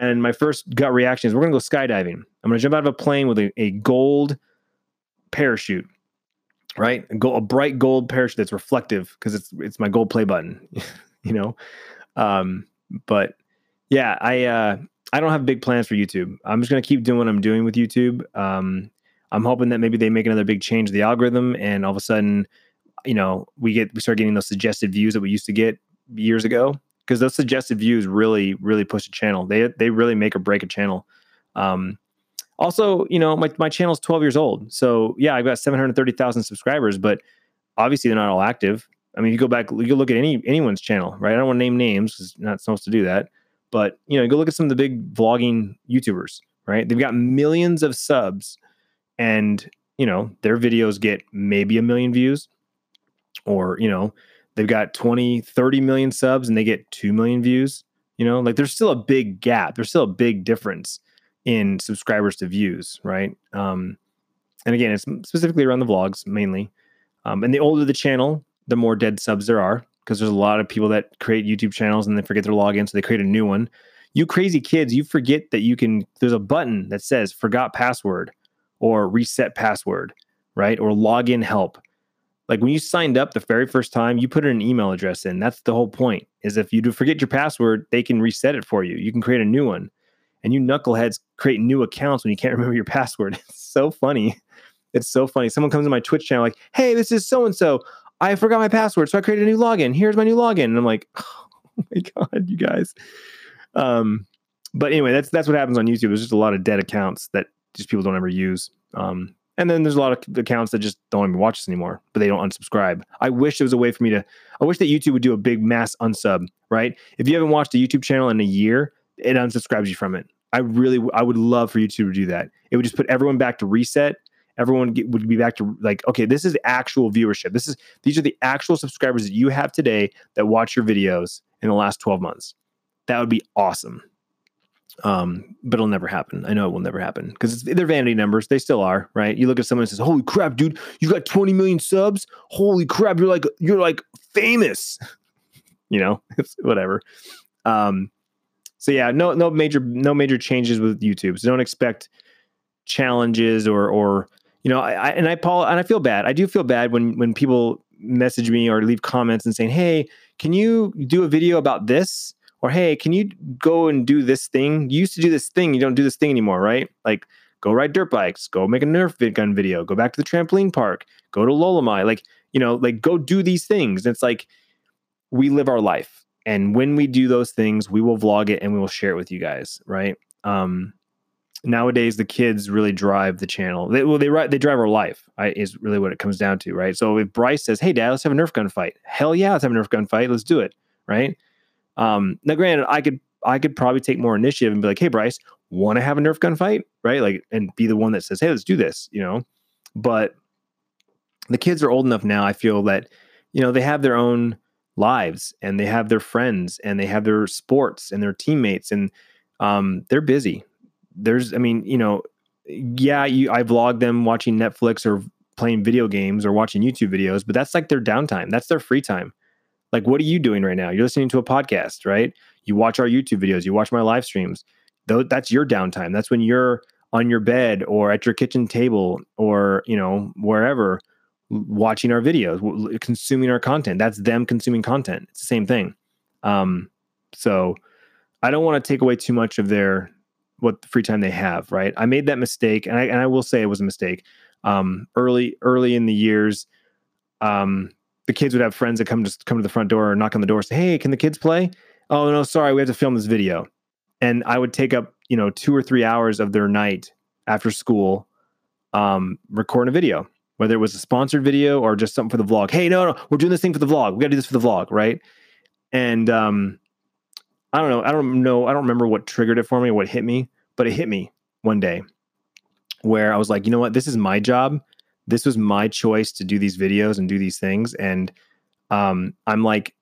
And my first gut reaction is we're going to go skydiving. I'm going to jump out of a plane with a, a gold parachute, right? A, gold, a bright gold parachute that's reflective because it's it's my gold play button, [LAUGHS] you know. Um, but yeah, I uh, I don't have big plans for YouTube. I'm just going to keep doing what I'm doing with YouTube. Um, I'm hoping that maybe they make another big change to the algorithm, and all of a sudden, you know, we get we start getting those suggested views that we used to get years ago because those suggested views really really push a channel. They they really make or break a channel. Um, also, you know, my my channel is 12 years old, so yeah, I've got 730,000 subscribers, but obviously they're not all active. I mean, you go back, you look at any anyone's channel, right? I don't want to name names; because not supposed to do that. But you know, go look at some of the big vlogging YouTubers, right? They've got millions of subs, and you know, their videos get maybe a million views, or you know, they've got 20, 30 million subs and they get 2 million views. You know, like there's still a big gap. There's still a big difference in subscribers to views, right? Um, and again, it's specifically around the vlogs mainly. Um, and the older the channel, the more dead subs there are because there's a lot of people that create YouTube channels and they forget their login, so they create a new one. You crazy kids, you forget that you can. There's a button that says "forgot password" or "reset password," right? Or login help. Like when you signed up the very first time, you put an email address in. That's the whole point. Is if you do forget your password, they can reset it for you. You can create a new one. And you knuckleheads create new accounts when you can't [LAUGHS] remember your password. It's so funny. It's so funny. Someone comes to my Twitch channel like, "Hey, this is so and so. I forgot my password, so I created a new login. Here's my new login." And I'm like, [LAUGHS] "Oh my god, you guys." Um, but anyway, that's that's what happens on YouTube. There's just a lot of dead accounts that just people don't ever use. Um, and then there's a lot of accounts that just don't even watch us anymore, but they don't unsubscribe. I wish there was a way for me to. I wish that YouTube would do a big mass unsub. Right? If you haven't watched a YouTube channel in a year, it unsubscribes you from it. I really, I would love for YouTube to do that. It would just put everyone back to reset. Everyone get, would be back to like, okay, this is actual viewership. This is these are the actual subscribers that you have today that watch your videos in the last 12 months. That would be awesome. Um, but it'll never happen. I know it will never happen because they're vanity numbers. They still are, right? You look at someone and says, "Holy crap, dude, you got 20 million subs! Holy crap, you're like you're like famous." [LAUGHS] you know, [LAUGHS] whatever. Um, so yeah, no no major no major changes with YouTube. So don't expect challenges or or you know, I, I and I Paul and I feel bad. I do feel bad when when people message me or leave comments and saying, "Hey, can you do a video about this?" Or "Hey, can you go and do this thing? You used to do this thing, you don't do this thing anymore, right?" Like go ride dirt bikes, go make a Nerf gun video, go back to the trampoline park, go to Lolamai, like, you know, like go do these things. It's like we live our life and when we do those things, we will vlog it and we will share it with you guys, right? Um, nowadays, the kids really drive the channel. They, well, they they drive our life. I, is really what it comes down to, right? So if Bryce says, "Hey, Dad, let's have a Nerf gun fight," hell yeah, let's have a Nerf gun fight. Let's do it, right? Um, now, granted, I could I could probably take more initiative and be like, "Hey, Bryce, want to have a Nerf gun fight?" Right? Like, and be the one that says, "Hey, let's do this," you know. But the kids are old enough now. I feel that you know they have their own lives and they have their friends and they have their sports and their teammates and um, they're busy. There's, I mean, you know, yeah, you, I vlog them watching Netflix or playing video games or watching YouTube videos, but that's like their downtime. That's their free time. Like, what are you doing right now? You're listening to a podcast, right? You watch our YouTube videos, you watch my live streams. Though that's your downtime. That's when you're on your bed or at your kitchen table or you know wherever watching our videos, consuming our content. That's them consuming content. It's the same thing. Um, so I don't want to take away too much of their what free time they have. Right. I made that mistake, and I and I will say it was a mistake. Um, early early in the years, um, the kids would have friends that come just come to the front door or knock on the door, say, "Hey, can the kids play?" Oh no, sorry, we have to film this video, and I would take up you know two or three hours of their night after school, um, recording a video whether it was a sponsored video or just something for the vlog. Hey, no, no, we're doing this thing for the vlog. We got to do this for the vlog, right? And um, I don't know. I don't know. I don't remember what triggered it for me, what hit me, but it hit me one day where I was like, you know what? This is my job. This was my choice to do these videos and do these things. And um, I'm like,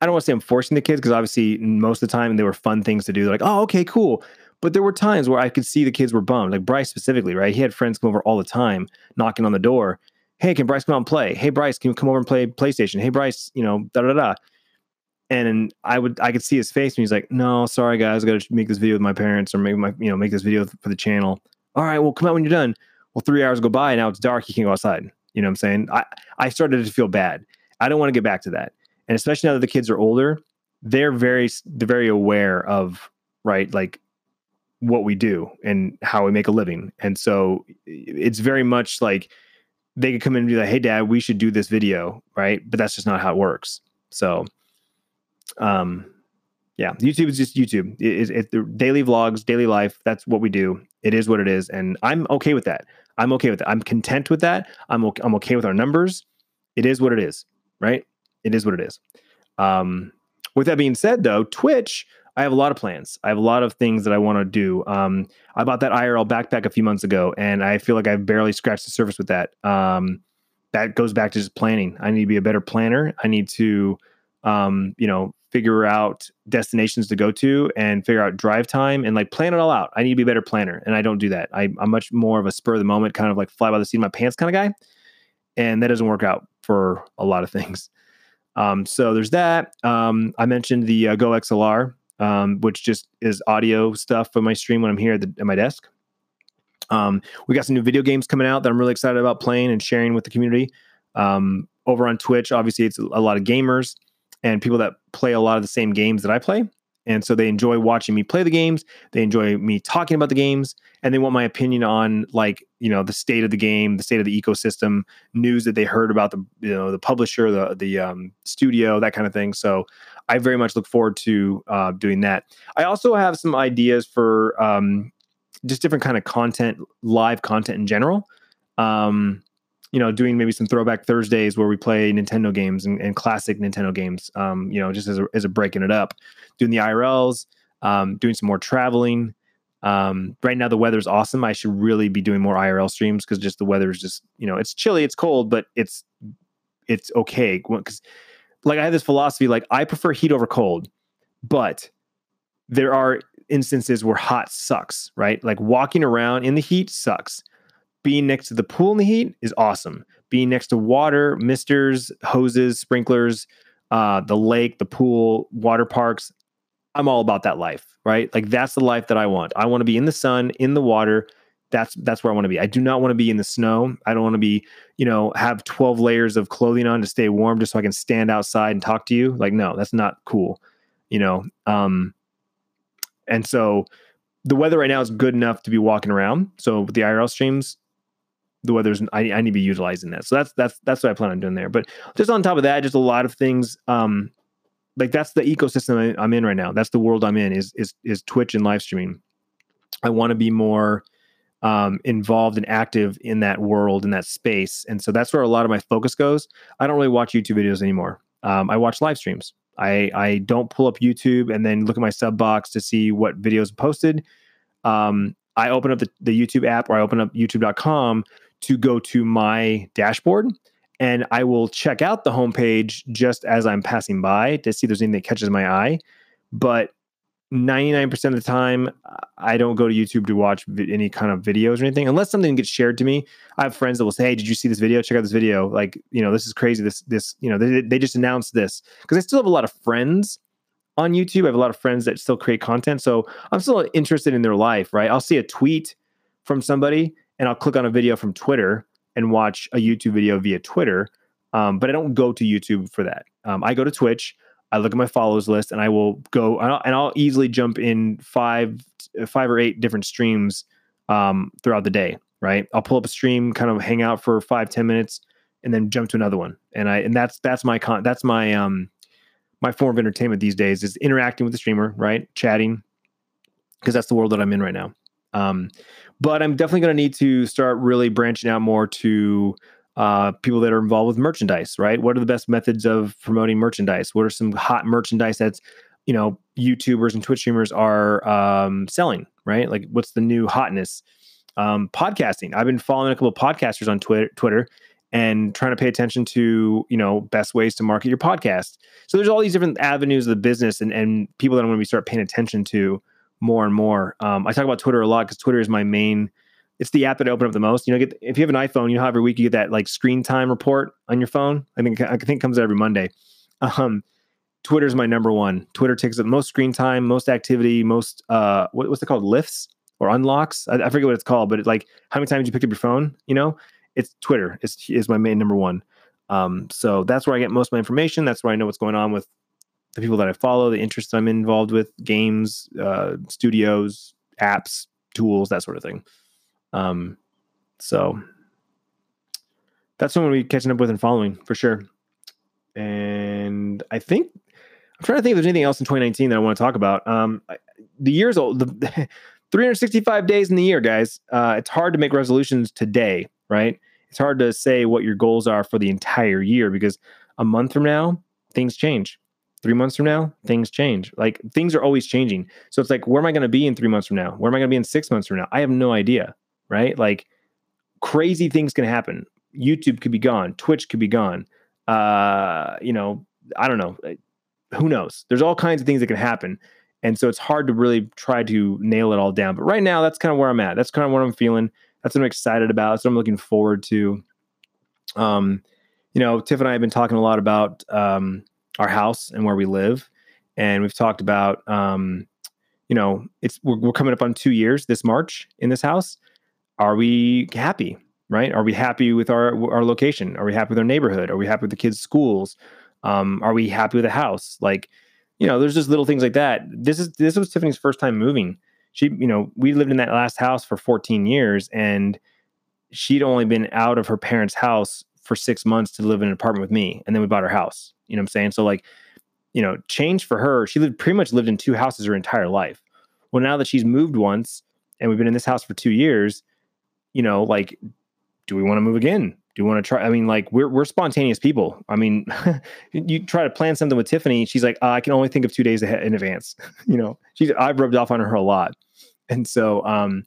I don't want to say I'm forcing the kids because obviously most of the time they were fun things to do. They're like, oh, okay, cool. But there were times where I could see the kids were bummed, like Bryce specifically, right? He had friends come over all the time, knocking on the door. Hey, can Bryce come out and play? Hey, Bryce, can you come over and play PlayStation? Hey, Bryce, you know, da da da. And I would, I could see his face, and he's like, "No, sorry guys, I got to make this video with my parents, or make my, you know, make this video for the channel." All right, well, come out when you're done. Well, three hours go by, and now it's dark. You can't go outside. You know what I'm saying? I, I started to feel bad. I don't want to get back to that, and especially now that the kids are older, they're very, they're very aware of right, like what we do and how we make a living. And so it's very much like they could come in and be like, "Hey, Dad, we should do this video," right? But that's just not how it works. So um, yeah, YouTube is just YouTube. It, it, it, daily vlogs, daily life. That's what we do. It is what it is, and I'm okay with that. I'm okay with that. I'm content with that. I'm okay, I'm okay with our numbers. It is what it is, right? It is what it is. Um, with that being said, though, Twitch, I have a lot of plans. I have a lot of things that I want to do. Um, I bought that IRL backpack a few months ago, and I feel like I've barely scratched the surface with that. Um, that goes back to just planning. I need to be a better planner. I need to, um, you know, figure out destinations to go to and figure out drive time and like plan it all out. I need to be a better planner, and I don't do that. I, I'm much more of a spur of the moment, kind of like fly by the seat of my pants kind of guy, and that doesn't work out for a lot of things. [LAUGHS] Um, so there's that. Um, I mentioned the uh, GoXLR, um, which just is audio stuff for my stream when I'm here at, the, at my desk. Um, we got some new video games coming out that I'm really excited about playing and sharing with the community. Um, over on Twitch, obviously, it's a lot of gamers and people that play a lot of the same games that I play. And so they enjoy watching me play the games. They enjoy me talking about the games, and they want my opinion on like you know the state of the game, the state of the ecosystem, news that they heard about the you know the publisher, the the um, studio, that kind of thing. So I very much look forward to uh, doing that. I also have some ideas for um, just different kind of content, live content in general. Um, you know, doing maybe some throwback Thursdays where we play Nintendo games and, and classic Nintendo games. Um, you know, just as a, as a breaking it up, doing the IRLs, um, doing some more traveling. Um, right now the weather's awesome. I should really be doing more IRL streams because just the weather is just you know it's chilly, it's cold, but it's it's okay because like I have this philosophy like I prefer heat over cold, but there are instances where hot sucks, right? Like walking around in the heat sucks being next to the pool in the heat is awesome. Being next to water, misters, hoses, sprinklers, uh, the lake, the pool, water parks, I'm all about that life, right? Like that's the life that I want. I want to be in the sun, in the water. That's that's where I want to be. I do not want to be in the snow. I don't want to be, you know, have 12 layers of clothing on to stay warm just so I can stand outside and talk to you. Like no, that's not cool. You know, um and so the weather right now is good enough to be walking around. So with the IRL streams, the weather's I, I need to be utilizing that. So that's that's that's what I plan on doing there. But just on top of that, just a lot of things. Um, like that's the ecosystem I'm in right now. That's the world I'm in. Is is is Twitch and live streaming. I want to be more um, involved and active in that world in that space, and so that's where a lot of my focus goes. I don't really watch YouTube videos anymore. Um, I watch live streams. I I don't pull up YouTube and then look at my sub box to see what videos posted. Um, I open up the, the YouTube app or I open up YouTube.com to go to my dashboard and I will check out the homepage just as I'm passing by to see if there's anything that catches my eye. But 99% of the time, I don't go to YouTube to watch any kind of videos or anything unless something gets shared to me. I have friends that will say, Hey, did you see this video? Check out this video. Like, you know, this is crazy. This, this, you know, they, they just announced this because I still have a lot of friends on YouTube. I have a lot of friends that still create content. So I'm still interested in their life, right? I'll see a tweet from somebody and I'll click on a video from Twitter and watch a YouTube video via Twitter. Um, but I don't go to YouTube for that. Um, I go to Twitch. I look at my follows list, and I will go and I'll, and I'll easily jump in five, five or eight different streams um, throughout the day. Right? I'll pull up a stream, kind of hang out for five, ten minutes, and then jump to another one. And I and that's that's my con that's my um my form of entertainment these days is interacting with the streamer, right? Chatting, because that's the world that I'm in right now. Um, but I'm definitely going to need to start really branching out more to uh, people that are involved with merchandise, right? What are the best methods of promoting merchandise? What are some hot merchandise that's, you know, YouTubers and Twitch streamers are um, selling, right? Like, what's the new hotness? Um, podcasting. I've been following a couple of podcasters on Twitter, Twitter and trying to pay attention to you know best ways to market your podcast so there's all these different avenues of the business and, and people that i'm going to be start paying attention to more and more. Um, I talk about Twitter a lot because Twitter is my main. It's the app that I open up the most. You know, get, if you have an iPhone, you know how every week you get that like screen time report on your phone. I think I think it comes out every Monday. Um, Twitter is my number one. Twitter takes up most screen time, most activity, most uh, what, what's it called, lifts or unlocks? I, I forget what it's called, but it's like how many times you pick up your phone. You know, it's Twitter is is my main number one. Um, so that's where I get most of my information. That's where I know what's going on with the people that I follow, the interests I'm involved with, games, uh, studios, apps, tools, that sort of thing. Um, so that's someone we're catching up with and following for sure. And I think I'm trying to think if there's anything else in 2019 that I want to talk about. Um, the year's old. The, [LAUGHS] 365 days in the year, guys. Uh, it's hard to make resolutions today, right? It's hard to say what your goals are for the entire year because a month from now, things change. Three months from now, things change. Like things are always changing. So it's like, where am I going to be in three months from now? Where am I going to be in six months from now? I have no idea, right? Like crazy things can happen. YouTube could be gone. Twitch could be gone. Uh, you know, I don't know. Who knows? There's all kinds of things that can happen. And so it's hard to really try to nail it all down. But right now, that's kind of where I'm at. That's kind of what I'm feeling. That's what I'm excited about. That's what I'm looking forward to. Um, you know, Tiff and I have been talking a lot about um, our house and where we live, and we've talked about, um, you know, it's we're, we're coming up on two years this March in this house. Are we happy? Right? Are we happy with our our location? Are we happy with our neighborhood? Are we happy with the kids' schools? Um, are we happy with the house? Like, you know, there's just little things like that. This is this was Tiffany's first time moving. She, you know, we lived in that last house for 14 years, and she'd only been out of her parents' house for six months to live in an apartment with me, and then we bought her house. You know what I'm saying? So like, you know, change for her. She lived pretty much lived in two houses her entire life. Well, now that she's moved once, and we've been in this house for two years, you know, like, do we want to move again? do you want to try? I mean, like we're we're spontaneous people. I mean, [LAUGHS] you try to plan something with Tiffany, she's like, oh, I can only think of two days ahead in advance. [LAUGHS] you know, she's I've rubbed off on her a lot, and so um,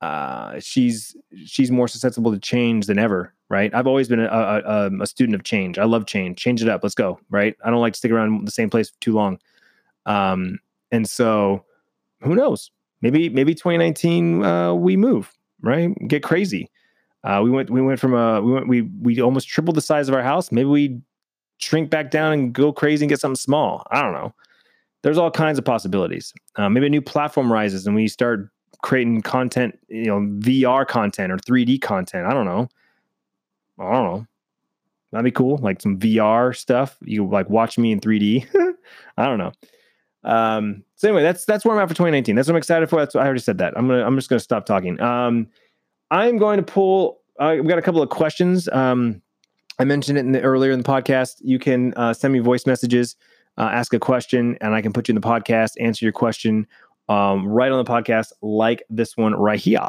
uh, she's she's more susceptible to change than ever. Right? I've always been a, a, um, a student of change. I love change. Change it up. Let's go. Right? I don't like to stick around the same place too long. Um, and so, who knows? Maybe maybe 2019 uh, we move. Right? Get crazy uh, we went we went from a we went we we almost tripled the size of our house. Maybe we shrink back down and go crazy and get something small. I don't know. There's all kinds of possibilities. Uh, maybe a new platform rises and we start creating content, you know, VR content or 3D content. I don't know. I don't know. That'd be cool. Like some VR stuff. You like watch me in 3D. [LAUGHS] I don't know. Um, so anyway, that's that's where I'm at for 2019. That's what I'm excited for. That's what I already said that. I'm gonna I'm just gonna stop talking. Um, I'm going to pull. Uh, we've got a couple of questions. Um, I mentioned it in the, earlier in the podcast. You can uh, send me voice messages, uh, ask a question, and I can put you in the podcast, answer your question um, right on the podcast, like this one right here.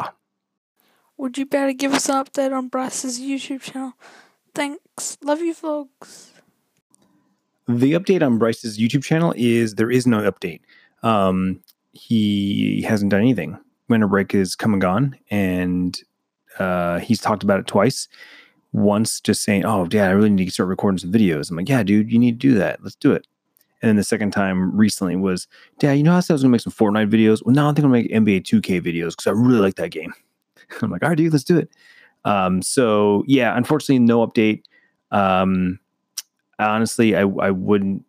Would you better give us an update on Bryce's YouTube channel? Thanks. Love you, folks. The update on Bryce's YouTube channel is there is no update. Um, he hasn't done anything. Winter break is come and gone, and uh, he's talked about it twice. Once just saying, "Oh, Dad, I really need to start recording some videos." I'm like, "Yeah, dude, you need to do that. Let's do it." And then the second time recently was, "Dad, you know I said I was to make some Fortnite videos? Well, now I think I'm to make NBA 2K videos because I really like that game." [LAUGHS] I'm like, "All right, dude, let's do it." Um, so yeah, unfortunately, no update. Um, honestly, I I wouldn't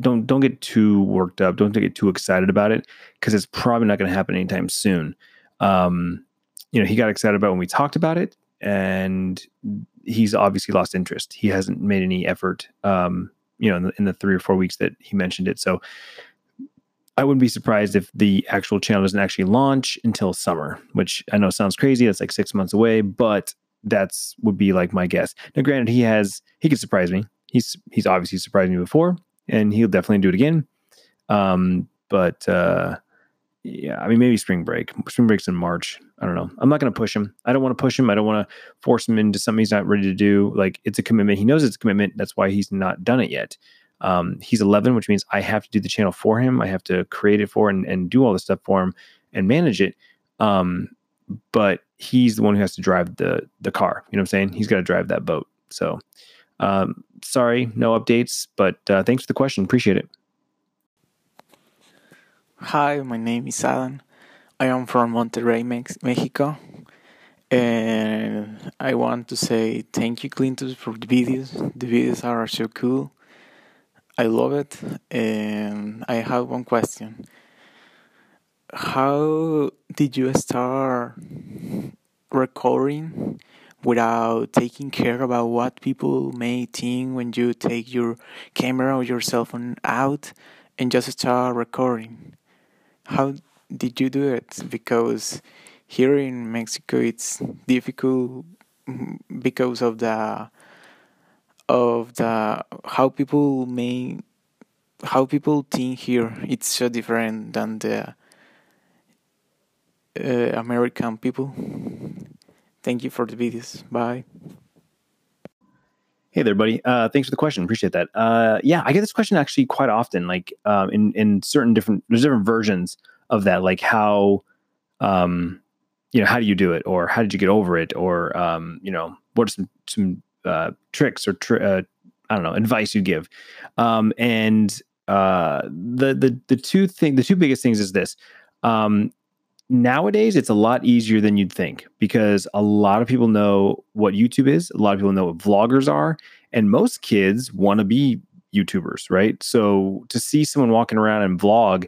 don't don't get too worked up. Don't get too excited about it because it's probably not going to happen anytime soon. Um, you know, he got excited about when we talked about it, and he's obviously lost interest. He hasn't made any effort, um, you know, in the, in the three or four weeks that he mentioned it. So I wouldn't be surprised if the actual channel doesn't actually launch until summer, which I know sounds crazy. That's like six months away, but that's would be like my guess. Now, granted, he has he could surprise me. He's he's obviously surprised me before, and he'll definitely do it again. Um, but uh, yeah, I mean, maybe spring break. Spring break's in March. I don't know. I'm not going to push him. I don't want to push him. I don't want to force him into something he's not ready to do. Like it's a commitment. He knows it's a commitment. That's why he's not done it yet. Um, he's 11, which means I have to do the channel for him. I have to create it for and, and do all the stuff for him and manage it. Um, but he's the one who has to drive the the car. You know what I'm saying? He's got to drive that boat. So, um, sorry, no updates. But uh, thanks for the question. Appreciate it. Hi, my name is Alan. I am from Monterrey, Mex- Mexico. And I want to say thank you, Clintus, for the videos. The videos are so cool. I love it. And I have one question. How did you start recording without taking care about what people may think when you take your camera or your cell phone out and just start recording? how did you do it? Because here in Mexico it's difficult mm, because of the of the how people may how people think here it's so different than the uh, American people. Thank you for the videos. Bye. Hey there, buddy. Uh, thanks for the question. Appreciate that. Uh, yeah, I get this question actually quite often. Like um, in in certain different there's different versions of that. Like how, um, you know, how do you do it, or how did you get over it, or um, you know, what are some some uh, tricks or tri- uh, I don't know advice you give. Um, and uh, the the the two thing the two biggest things is this. Um, nowadays it's a lot easier than you'd think because a lot of people know what YouTube is, a lot of people know what vloggers are, and most kids want to be YouTubers, right? So to see someone walking around and vlog,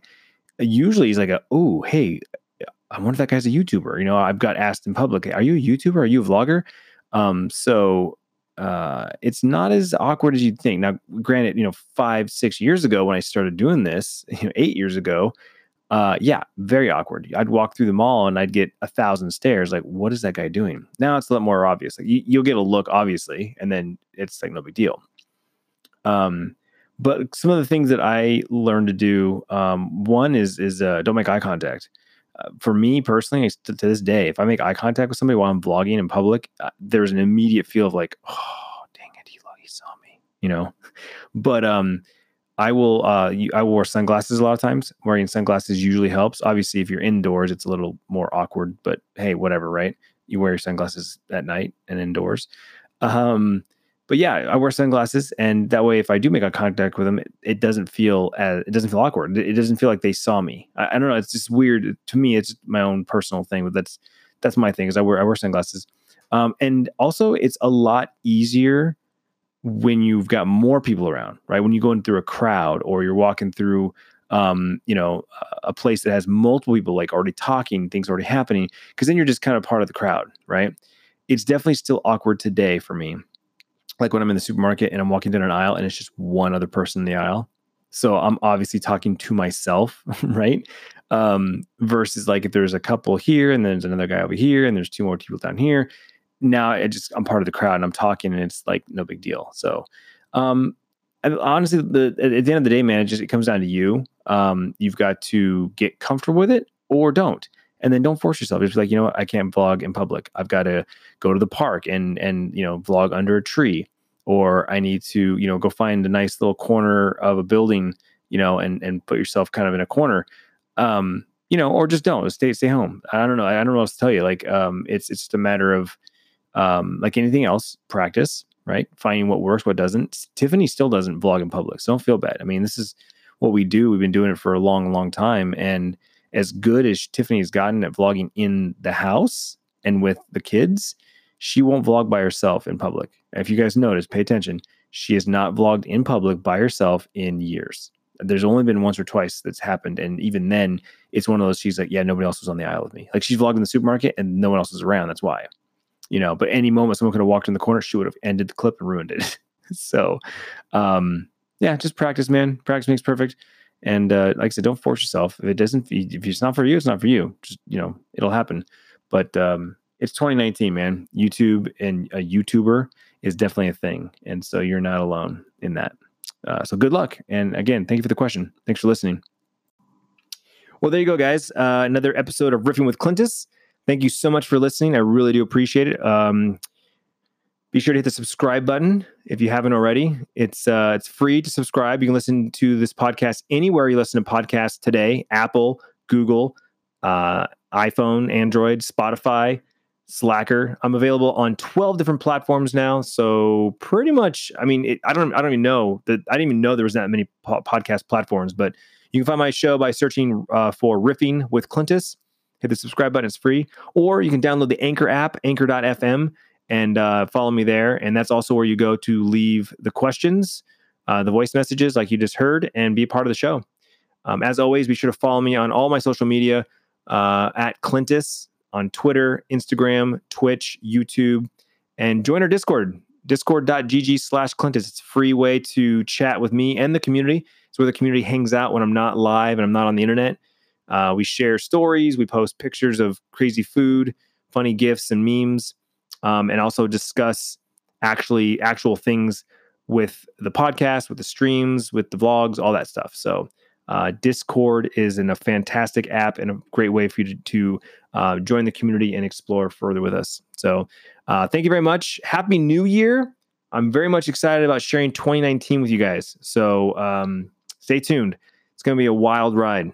usually he's like, "Oh, hey, I wonder if that guy's a YouTuber." You know, I've got asked in public, "Are you a YouTuber? Are you a vlogger?" Um, so uh, it's not as awkward as you'd think. Now, granted, you know, five, six years ago when I started doing this, [LAUGHS] you know, eight years ago, uh, yeah, very awkward. I'd walk through the mall and I'd get a thousand stares. Like, what is that guy doing? Now it's a lot more obvious. Like, you, will get a look, obviously, and then it's like no big deal. Um, but some of the things that I learned to do, um, one is is uh, don't make eye contact. Uh, for me personally, to, to, this day, if I make eye contact with somebody while I'm vlogging in public, uh, there's an immediate feel of like, oh, dang it, he, he saw me, you know. [LAUGHS] But um, I will uh I will wear sunglasses a lot of times. Wearing sunglasses usually helps. Obviously, if you're indoors, it's a little more awkward, but hey, whatever, right? You wear your sunglasses at night and indoors. Um, but yeah, I wear sunglasses, and that way, if I do make eye contact with them, it, it doesn't feel as it doesn't feel awkward. It, doesn't feel like they saw me. I, I, don't know. It's just weird to me. It's my own personal thing, but that's that's my thing. Is I wear I wear sunglasses, um, and also it's a lot easier when you've got more people around, right? When you're going through a crowd or you're walking through, um, you know, a place that has multiple people like already talking, things already happening, because then you're just kind of part of the crowd, right? It's definitely still awkward today for me. Like when I'm in the supermarket and I'm walking down an aisle and it's just one other person in the aisle. So I'm obviously talking to myself, [LAUGHS] right? Um, versus like if there's a couple here and then there's another guy over here and there's two more people down here now I just I'm part of the crowd and I'm talking and it's like no big deal. So um honestly the at the end of the day, man, it just it comes down to you. Um you've got to get comfortable with it or don't. And then don't force yourself. It's like, you know what, I can't vlog in public. I've got to go to the park and and you know vlog under a tree. Or I need to, you know, go find a nice little corner of a building, you know, and and put yourself kind of in a corner. Um, you know, or just don't stay stay home. I don't know. I don't know what else to tell you. Like, um, it's it's just a matter of um, like anything else, practice, right? Finding what works, what doesn't. Tiffany still doesn't vlog in public, so don't feel bad. I mean, this is what we do. We've been doing it for a long, long time, and as good as Tiffany's gotten at vlogging in the house and with the kids, she won't vlog by herself in public. If you guys notice, pay attention. She has not vlogged in public by herself in years. There's only been once or twice that's happened, and even then, it's one of those. She's like, "Yeah, nobody else was on the aisle with me." Like she's vlogging the supermarket, and no one else is around. That's why you know, but any moment someone could have walked in the corner, she would have ended the clip and ruined it. [LAUGHS] so, um, yeah, just practice, man. Practice makes perfect. And uh, like I said, don't force yourself. If it doesn't, if it's not for you, it's not for you. Just you know, it'll happen. But um, it's 2019, man. YouTube and a YouTuber is definitely a thing, and so you're not alone in that. Uh, so good luck. And again, thank you for the question. Thanks for listening. Well, there you go, guys. Uh, another episode of Riffing with Clintus. Thank you so much for listening. I really do appreciate it. Um, be sure to hit the subscribe button if you haven't already. It's uh, it's free to subscribe. You can listen to this podcast anywhere you listen to podcasts today: Apple, Google, uh, iPhone, Android, Spotify, Slacker. I'm available on 12 different platforms now. So pretty much, I mean, it, I don't I don't even know that I didn't even know there was that many po- podcast platforms. But you can find my show by searching uh, for Riffing with Clintus hit the subscribe button. It's free. Or you can download the Anchor app, anchor.fm, and uh, follow me there. And that's also where you go to leave the questions, uh, the voice messages like you just heard, and be part of the show. Um, as always, be sure to follow me on all my social media uh, at Clintus on Twitter, Instagram, Twitch, YouTube, and join our Discord, discord.gg slash Clintus. It's a free way to chat with me and the community. It's where the community hangs out when I'm not live and I'm not on the internet. Uh, we share stories, we post pictures of crazy food, funny gifts and memes, um, and also discuss actually actual things with the podcast, with the streams, with the vlogs, all that stuff. So, uh, Discord is in a fantastic app and a great way for you to, to uh, join the community and explore further with us. So, uh, thank you very much. Happy New Year. I'm very much excited about sharing 2019 with you guys. So, um, stay tuned. It's going to be a wild ride.